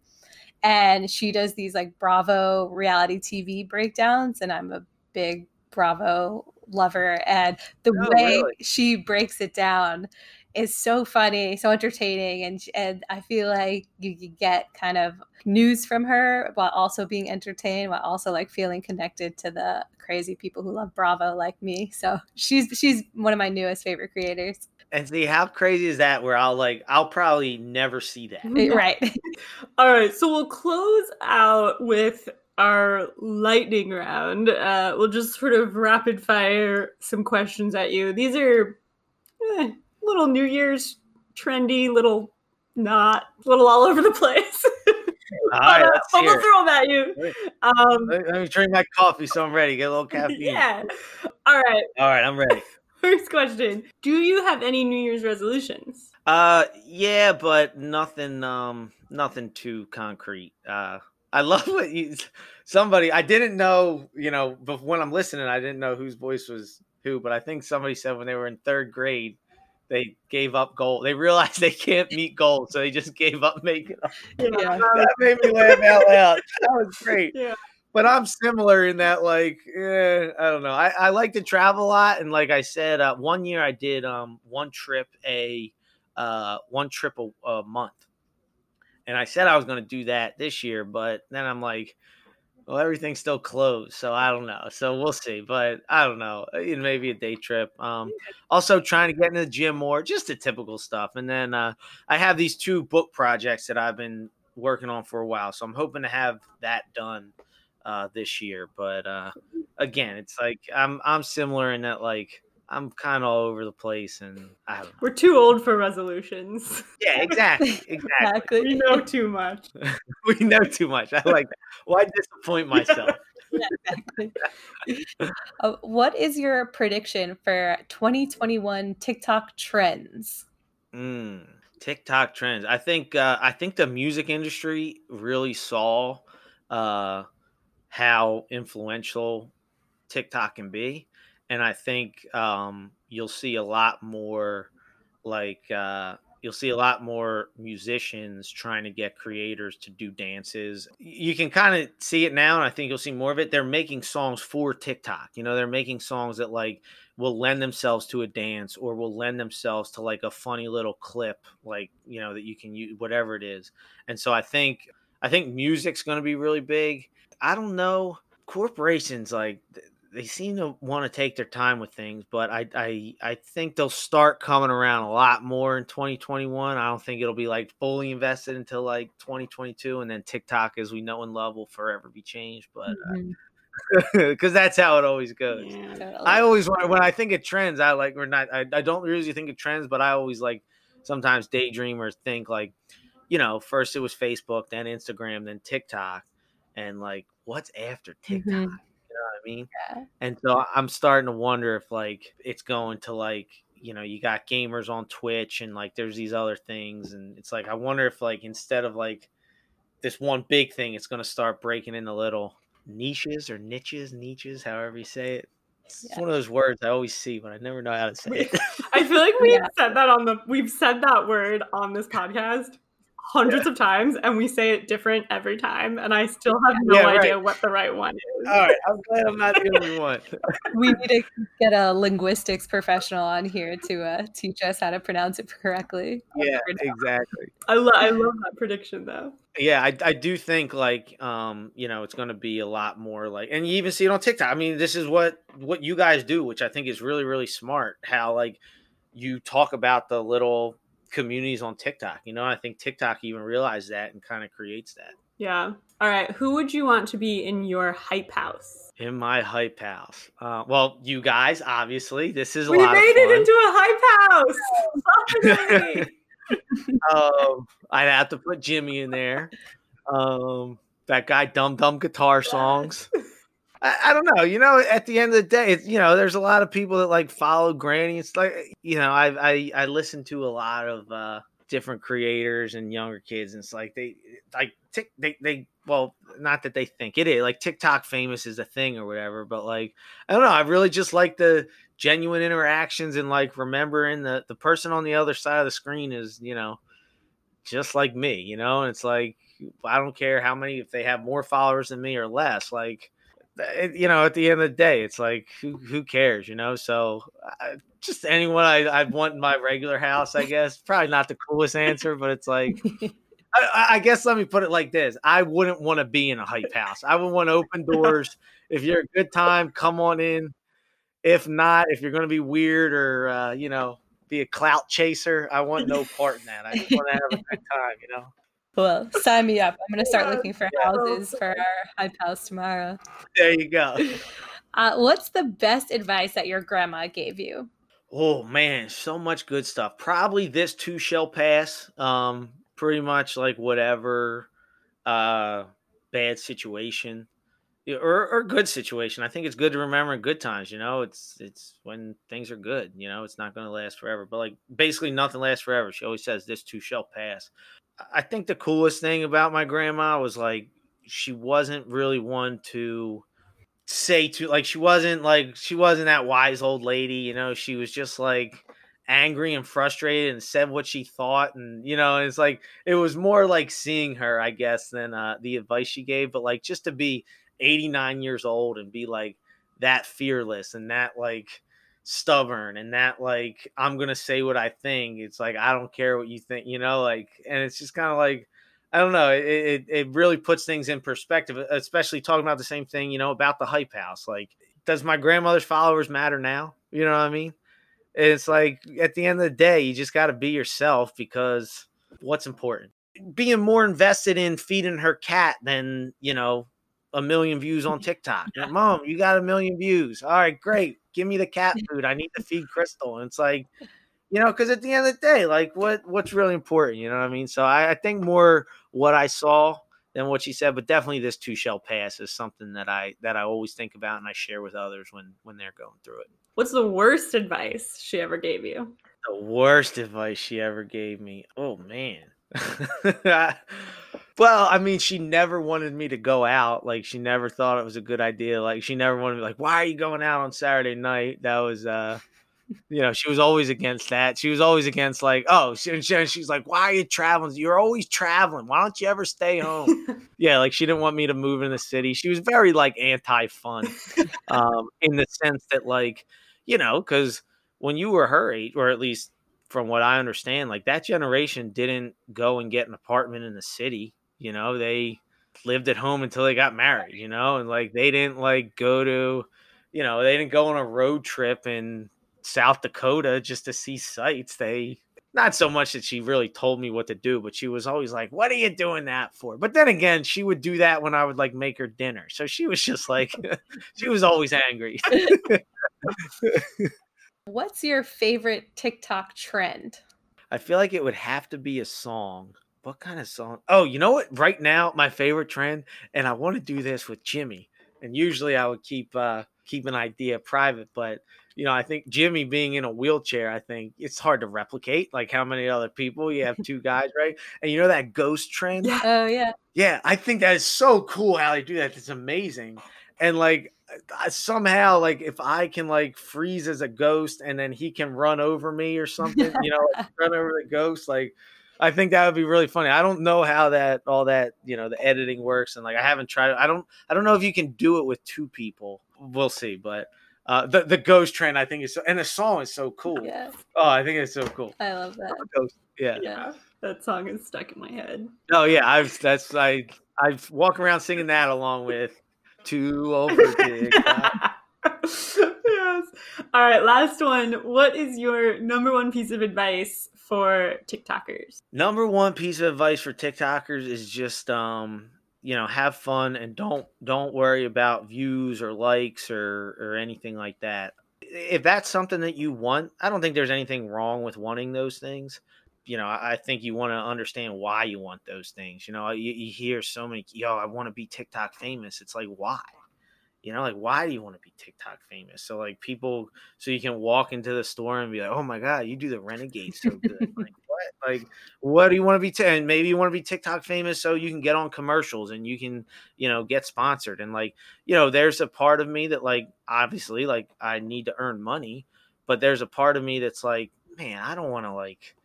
and she does these like Bravo reality TV breakdowns, and I'm a big Bravo lover. And the oh, way really? she breaks it down is so funny, so entertaining, and and I feel like you, you get kind of news from her while also being entertained, while also like feeling connected to the crazy people who love Bravo like me. So she's she's one of my newest favorite creators. And see how crazy is that? Where I'll like I'll probably never see that. Right. All right. So we'll close out with our lightning round. Uh, we'll just sort of rapid fire some questions at you. These are eh, little New Year's trendy, little not, little all over the place. All right, uh, but we'll throw them at you. Um, let me drink my coffee so I'm ready. Get a little caffeine. Yeah. All right. All right, I'm ready. First question: Do you have any New Year's resolutions? Uh, yeah, but nothing, um, nothing too concrete. Uh, I love what you. Somebody I didn't know, you know, but when I'm listening, I didn't know whose voice was who, but I think somebody said when they were in third grade, they gave up goal. They realized they can't meet gold, so they just gave up making them. Yeah. that made me laugh out loud. That was great. Yeah. But I'm similar in that, like, eh, I don't know. I, I like to travel a lot, and like I said, uh, one year I did um one trip a uh one trip a, a month and I said I was going to do that this year, but then I'm like, well, everything's still closed, so I don't know. So we'll see, but I don't know. Uh, maybe a day trip. Um, also trying to get in the gym more, just the typical stuff. And then uh, I have these two book projects that I've been working on for a while, so I'm hoping to have that done uh, this year. But uh, again, it's like I'm I'm similar in that like I'm kind of all over the place, and I don't know. We're too old for resolutions. Yeah, exactly, exactly. we know too much. we know too much. I like that. Why disappoint myself? yeah, exactly. uh, what is your prediction for 2021 TikTok trends? Mm, TikTok trends. I think. Uh, I think the music industry really saw uh, how influential TikTok can be and I think um, you'll see a lot more like uh, you'll see a lot more musicians trying to get creators to do dances. You can kind of see it now, and I think you'll see more of it. They're making songs for TikTok. You know, they're making songs that like will lend themselves to a dance or will lend themselves to like a funny little clip, like you know that you can use whatever it is. And so I think I think music's going to be really big. I don't know corporations like they seem to want to take their time with things, but I, I I think they'll start coming around a lot more in 2021. I don't think it'll be like fully invested until like 2022, and then TikTok, as we know and love, will forever be changed. But because mm-hmm. uh, that's how it always goes. Yeah, totally. I always when I think of trends, I like or not. I, I don't usually think of trends, but I always like sometimes daydream or think like, you know, first it was Facebook, then Instagram, then TikTok, and like what's after TikTok. Mm-hmm what I mean? Yeah. And so I'm starting to wonder if like it's going to like you know you got gamers on Twitch and like there's these other things and it's like I wonder if like instead of like this one big thing, it's going to start breaking into little niches or niches, niches, however you say it. It's Yeah. one of those words I always see, but I never know how to say it. I feel like we've Yeah. said that on the we've said that word on this podcast hundreds of times and we say it different every time and I still have no Yeah, right. idea what the right one is. All right, I'm glad I'm not the only one. We need to get a linguistics professional on here to uh, teach us how to pronounce it correctly. Yeah, exactly. I, lo- I love that prediction though. Yeah, I, I do think like um you know it's going to be a lot more like and you even see it on TikTok. I mean, this is what what you guys do, which I think is really really smart. How like you talk about the little communities on TikTok. You know, I think TikTok even realized that and kind of creates that. Yeah. All right. Who would you want to be in your hype house? In my hype house. Uh, well, you guys, obviously, this is a We lot made it into a hype house. Um, I'd have to put Jimmy in there. Um, that guy, dumb dumb guitar songs. I, I don't know. You know, at the end of the day, you know, there's a lot of people that like follow Granny. It's like, you know, I I I listen to a lot of uh different creators and younger kids, and it's like they like tick they they well, not that they think it is like TikTok famous is a thing or whatever, but like I don't know. I really just like the genuine interactions and like remembering that the person on the other side of the screen is, you know, just like me, you know, and it's like I don't care how many if they have more followers than me or less, like you know, at the end of the day, it's like who who cares, you know? So uh, just anyone I I'd want in my regular house, I guess. Probably not the coolest answer, but it's like I- I, I guess let me put it like this: I wouldn't want to be in a hype house. I would want open doors. if you're a good time, come on in. If not, if you're going to be weird or uh, you know be a clout chaser, I want no part in that. I just want to have a good time, you know. Well, sign me up. I'm going to start Yeah, looking for yeah. houses for our hype house tomorrow. There you go. Uh, what's the best advice that your grandma gave you? Oh man, so much good stuff. Probably this too shall pass. Um, pretty much like whatever uh bad situation or or good situation. I think it's good to remember in good times, you know. It's it's when things are good, you know, it's not gonna last forever. But like basically nothing lasts forever. She always says this too shall pass. I think the coolest thing about my grandma was like she wasn't really one to say to like she wasn't like she wasn't that wise old lady you know? She was just like angry and frustrated and said what she thought and you know it's like it was more like seeing her i guess than uh the advice she gave but like just to be 89 years old and be like that fearless and that like stubborn and that like i'm gonna say what i think it's like i don't care what you think you know like and it's just kind of like I don't know. It, it it really puts things in perspective, especially talking about the same thing, you know, about the hype house. Like, does my grandmother's followers matter now? You know what I mean? It's like at the end of the day, you just got to be yourself because what's important? Being more invested in feeding her cat than, you know, a million views on TikTok. Like, Mom, you got a million views. All right, great. Give me the cat food. I need to feed Crystal. And it's like, you know, because at the end of the day, like what what's really important, you know what I mean? So I, I think more what I saw than what she said, but definitely this two shell pass is something that I that I always think about and I share with others when when they're going through it. What's the worst advice she ever gave you? The worst advice she ever gave me. Oh man. well, I mean, she never wanted me to go out. Like she never thought it was a good idea. Like she never wanted me like, why are you going out on Saturday night? That was uh you know, she was always against that. She was always against like, oh, she, she- she's like, why are you traveling? You're always traveling. Why don't you ever stay home? yeah, like she didn't want me to move in the city. She was very like anti-fun, um, in the sense that like, you know, because when you were her age, or at least from what I understand, like that generation didn't go and get an apartment in the city. You know, they lived at home until they got married. You know, and like they didn't like go to, you know, they didn't go on a road trip in South Dakota just to see sights. They not so much that she really told me what to do, but she was always like, "What are you doing that for?" But then again, she would do that when I would like make her dinner. So she was just like, she was always angry. What's your favorite TikTok trend? I feel like it would have to be a song. What kind of song? Oh, you know what? Right now, my favorite trend, and I want to do this with Jimmy. And usually, I would keep uh keep an idea private, but you know, I think Jimmy being in a wheelchair, I think it's hard to replicate. Like how many other people you have two guys, right? And you know that ghost trend? Yeah. Oh yeah. Yeah, I think that is so cool how they do that. It's amazing. and like somehow like if I can like freeze as a ghost and then he can run over me or something, you know, like, run over the ghost, like I think that would be really funny. I don't know how that all that you know the editing works, and like I haven't tried. I don't I don't know if you can do it with two people. We'll see, but uh, the the ghost train I think is so, and the song is so cool. Yeah. Oh, I think it's so cool. I love that. Ghost, yeah. Yeah, that song is stuck in my head. Oh yeah, I've that's I I've walk around singing that along with two over yes. All right, last one. What is your number one piece of advice for TikTokers? Number one piece of advice for TikTokers is just um you know have fun and don't don't worry about views or likes or or anything like that. If that's something that you want, I don't think there's anything wrong with wanting those things. You know, I think you want to understand why you want those things. You know, you, you hear so many, yo, I want to be TikTok famous. It's like, why? You know like why do you want to be tiktok famous? So like people so you can walk into the store and be like oh my god you do the renegade so good. Like what? Like what do you want to be t- and maybe you want to be tiktok famous so you can get on commercials and you can you know get sponsored. And like you know there's a part of me that like obviously like i need to earn money but there's a part of me that's like man i don't want to like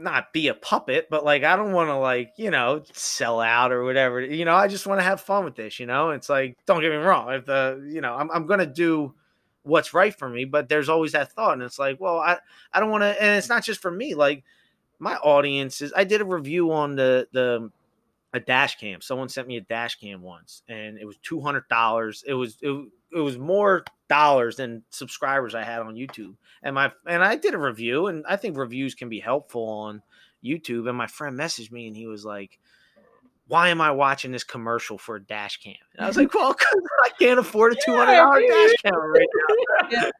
not be a puppet, but like I don't want to like you know sell out or whatever. You know, I just want to have fun with this. You know, it's like don't get me wrong. If the you know I'm I'm gonna do what's right for me, but there's always that thought, and it's like, well, I I don't want to, and it's not just for me. Like my audience is. I did a review on the the a dash cam. Someone sent me a dash cam once, and it was two hundred dollars. It was it, it was more dollars than subscribers I had on YouTube. And my and I did a review, and I think reviews can be helpful on YouTube. And my friend messaged me, and he was like, "Why am I watching this commercial for a dash cam?" And I was like, "Well, I can't afford a two hundred dollar yeah, dash camera right now." yeah.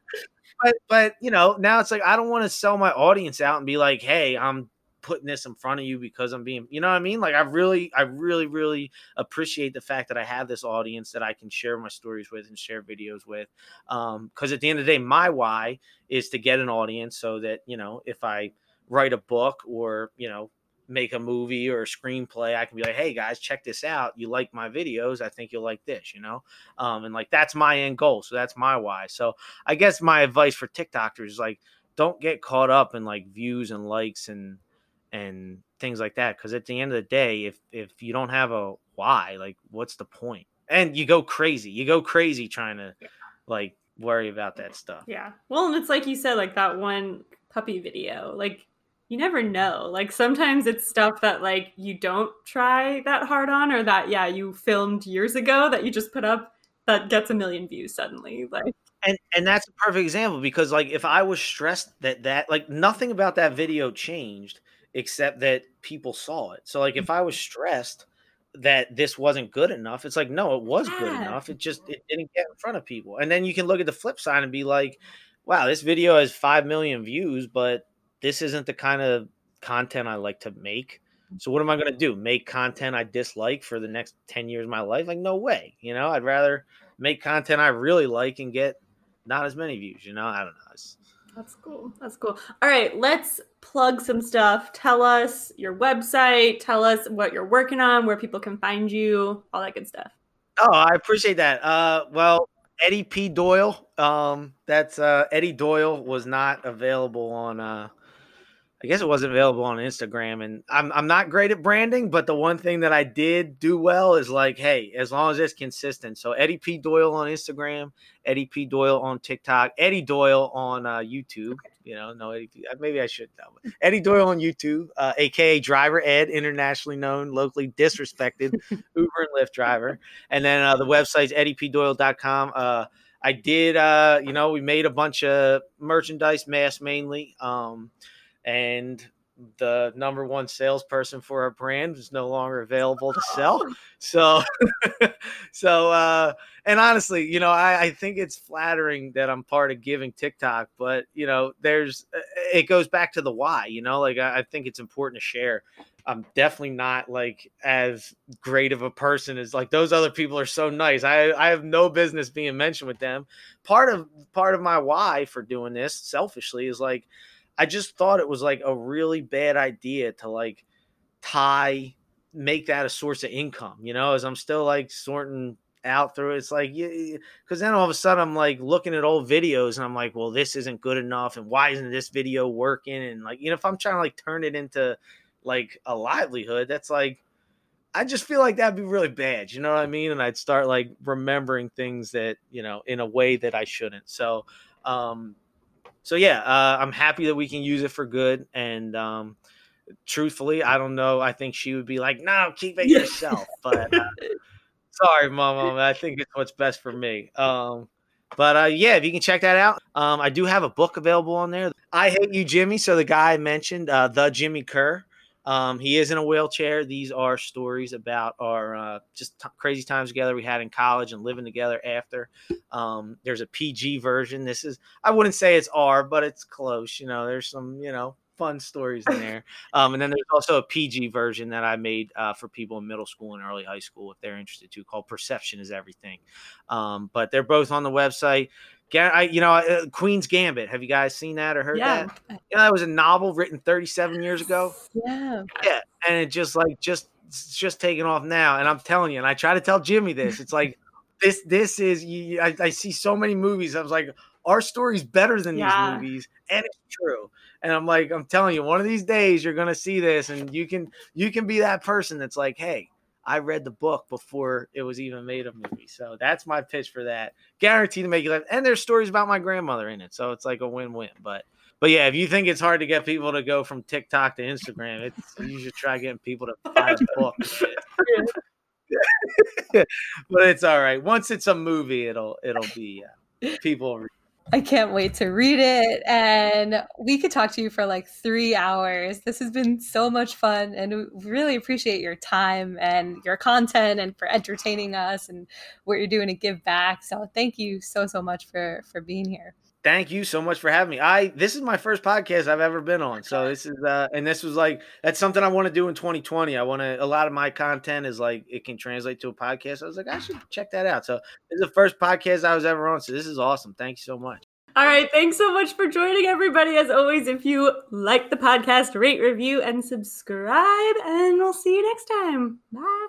But but you know now it's like I don't want to sell my audience out and be like, "Hey, I'm putting this in front of you because I'm being, you know what I mean? Like I really, I really, really appreciate the fact that I have this audience that I can share my stories with and share videos with. Um, cause at the end of the day, my why is to get an audience so that, you know, if I write a book or, you know, make a movie or a screenplay, I can be like, hey guys, check this out. You like my videos. I think you'll like this, you know? Um, and like that's my end goal. So that's my why. So I guess my advice for TikTokers is like, don't get caught up in like views and likes and and things like that because at the end of the day if if you don't have a why like what's the point? And you go crazy you go crazy trying to yeah. like worry about that stuff. Yeah. Well and it's like you said like that one puppy video like you never know. Like sometimes it's stuff that like you don't try that hard on or that yeah you filmed years ago that you just put up that gets a million views suddenly like. And and that's a perfect example because like if i was stressed that that like nothing about that video changed except that people saw it. So like mm. if I was stressed that this wasn't good enough, it's like no, it was good enough. It just it didn't get in front of people. And then you can look at the flip side and be like, wow, this video has 5 million views, but this isn't the kind of content I like to make. So what am I going to do? Make content I dislike for the next 10 years of my life? Like no way. You know, I'd rather make content I really like and get not as many views, you know? I don't know. It's, that's cool. That's cool. All right, let's plug some stuff. Tell us your website. Tell us what you're working on, where people can find you, all that good stuff. Oh, I appreciate that. Uh, well, Eddie P. Doyle. Um, that's uh, Eddie Doyle was not available on uh, I guess it wasn't available on Instagram. And I'm I'm not great at branding, but the one thing that I did do well is like, hey, as long as it's consistent. So Eddie P. Doyle on Instagram, Eddie P. Doyle on TikTok, Eddie Doyle on uh, YouTube. You know, no Eddie Uh, maybe I should know. Eddie Doyle on YouTube, uh, aka Driver Ed, internationally known, locally disrespected Uber and Lyft driver. And then uh, the website's eddiepdoyle.com. Uh, I did, uh, you know, we made a bunch of merchandise, mass mainly. Um, and the number one salesperson for our brand is no longer available to sell. So, so, uh, and honestly, you know, I, I think it's flattering that I'm part of giving TikTok, but you know, there's, uh, it goes back to the why, you know, like I, I think it's important to share. I'm definitely not like as great of a person as like those other people are so nice. I, I have no business being mentioned with them. Part of, part of my why for doing this selfishly is like, I just thought it was like a really bad idea to like tie make that a source of income, you know, as I'm still like sorting out through it. It's like, because then all of a sudden I'm like looking at old videos and I'm like, well, this isn't good enough. And why isn't this video working? And like, you know, if I'm trying to like turn it into like a livelihood, that's like, I just feel like that'd be really bad. You know what I mean? And I'd start like remembering things that, you know, in a way that I shouldn't. So, um, so yeah, uh, I'm happy that we can use it for good. And, um, truthfully, I don't know. I think she would be like, no, keep it yourself. But, uh, sorry, mom. I think it's what's best for me. Um, but uh, yeah, if you can check that out, um, I do have a book available on there. I hate you, Jimmy. So the guy I mentioned, uh, the Jimmy Kerr, um, he is in a wheelchair. These are stories about our uh, just t- crazy times together we had in college and living together after. Um, there's a PG version. This is I wouldn't say it's R, but it's close. You know, there's some you know fun stories in there. Um, and then there's also a PG version that I made uh, for people in middle school and early high school if they're interested too, called Perception is Everything. Um, but they're both on the website. I, you know, uh, Queen's Gambit. Have you guys seen that or heard yeah. that? Yeah, that was a novel written 37 years ago. Yeah, yeah, and it just like just it's just taking off now. And I'm telling you, and I try to tell Jimmy this. It's like this. This is. You, I, I see so many movies. I was like, our story's better than yeah. these movies, and it's true. And I'm like, I'm telling you, one of these days you're gonna see this, and you can you can be that person that's like, hey, I read the book before it was even made a movie. So that's my pitch for that. Guaranteed to make you laugh. And there's stories about my grandmother in it, so it's like a win-win. But but yeah, if you think it's hard to get people to go from TikTok to Instagram, it's you should try getting people to buy a book. but it's all right. Once it's a movie, it'll it'll be uh, people I can't wait to read it. And we could talk to you for like three hours. This has been so much fun. And we really appreciate your time and your content and for entertaining us and what you're doing to give back. So thank you so, so much for, for being here. Thank you so much for having me. I this is my first podcast I've ever been on. So this is uh and this was like that's something I want to do in 2020. I want to a lot of my content is like it can translate to a podcast. I was like I should check that out. So this is the first podcast I was ever on. So this is awesome. Thank you so much. All right, thanks so much for joining everybody. As always, if you like the podcast, rate, review and subscribe and we'll see you next time. Bye.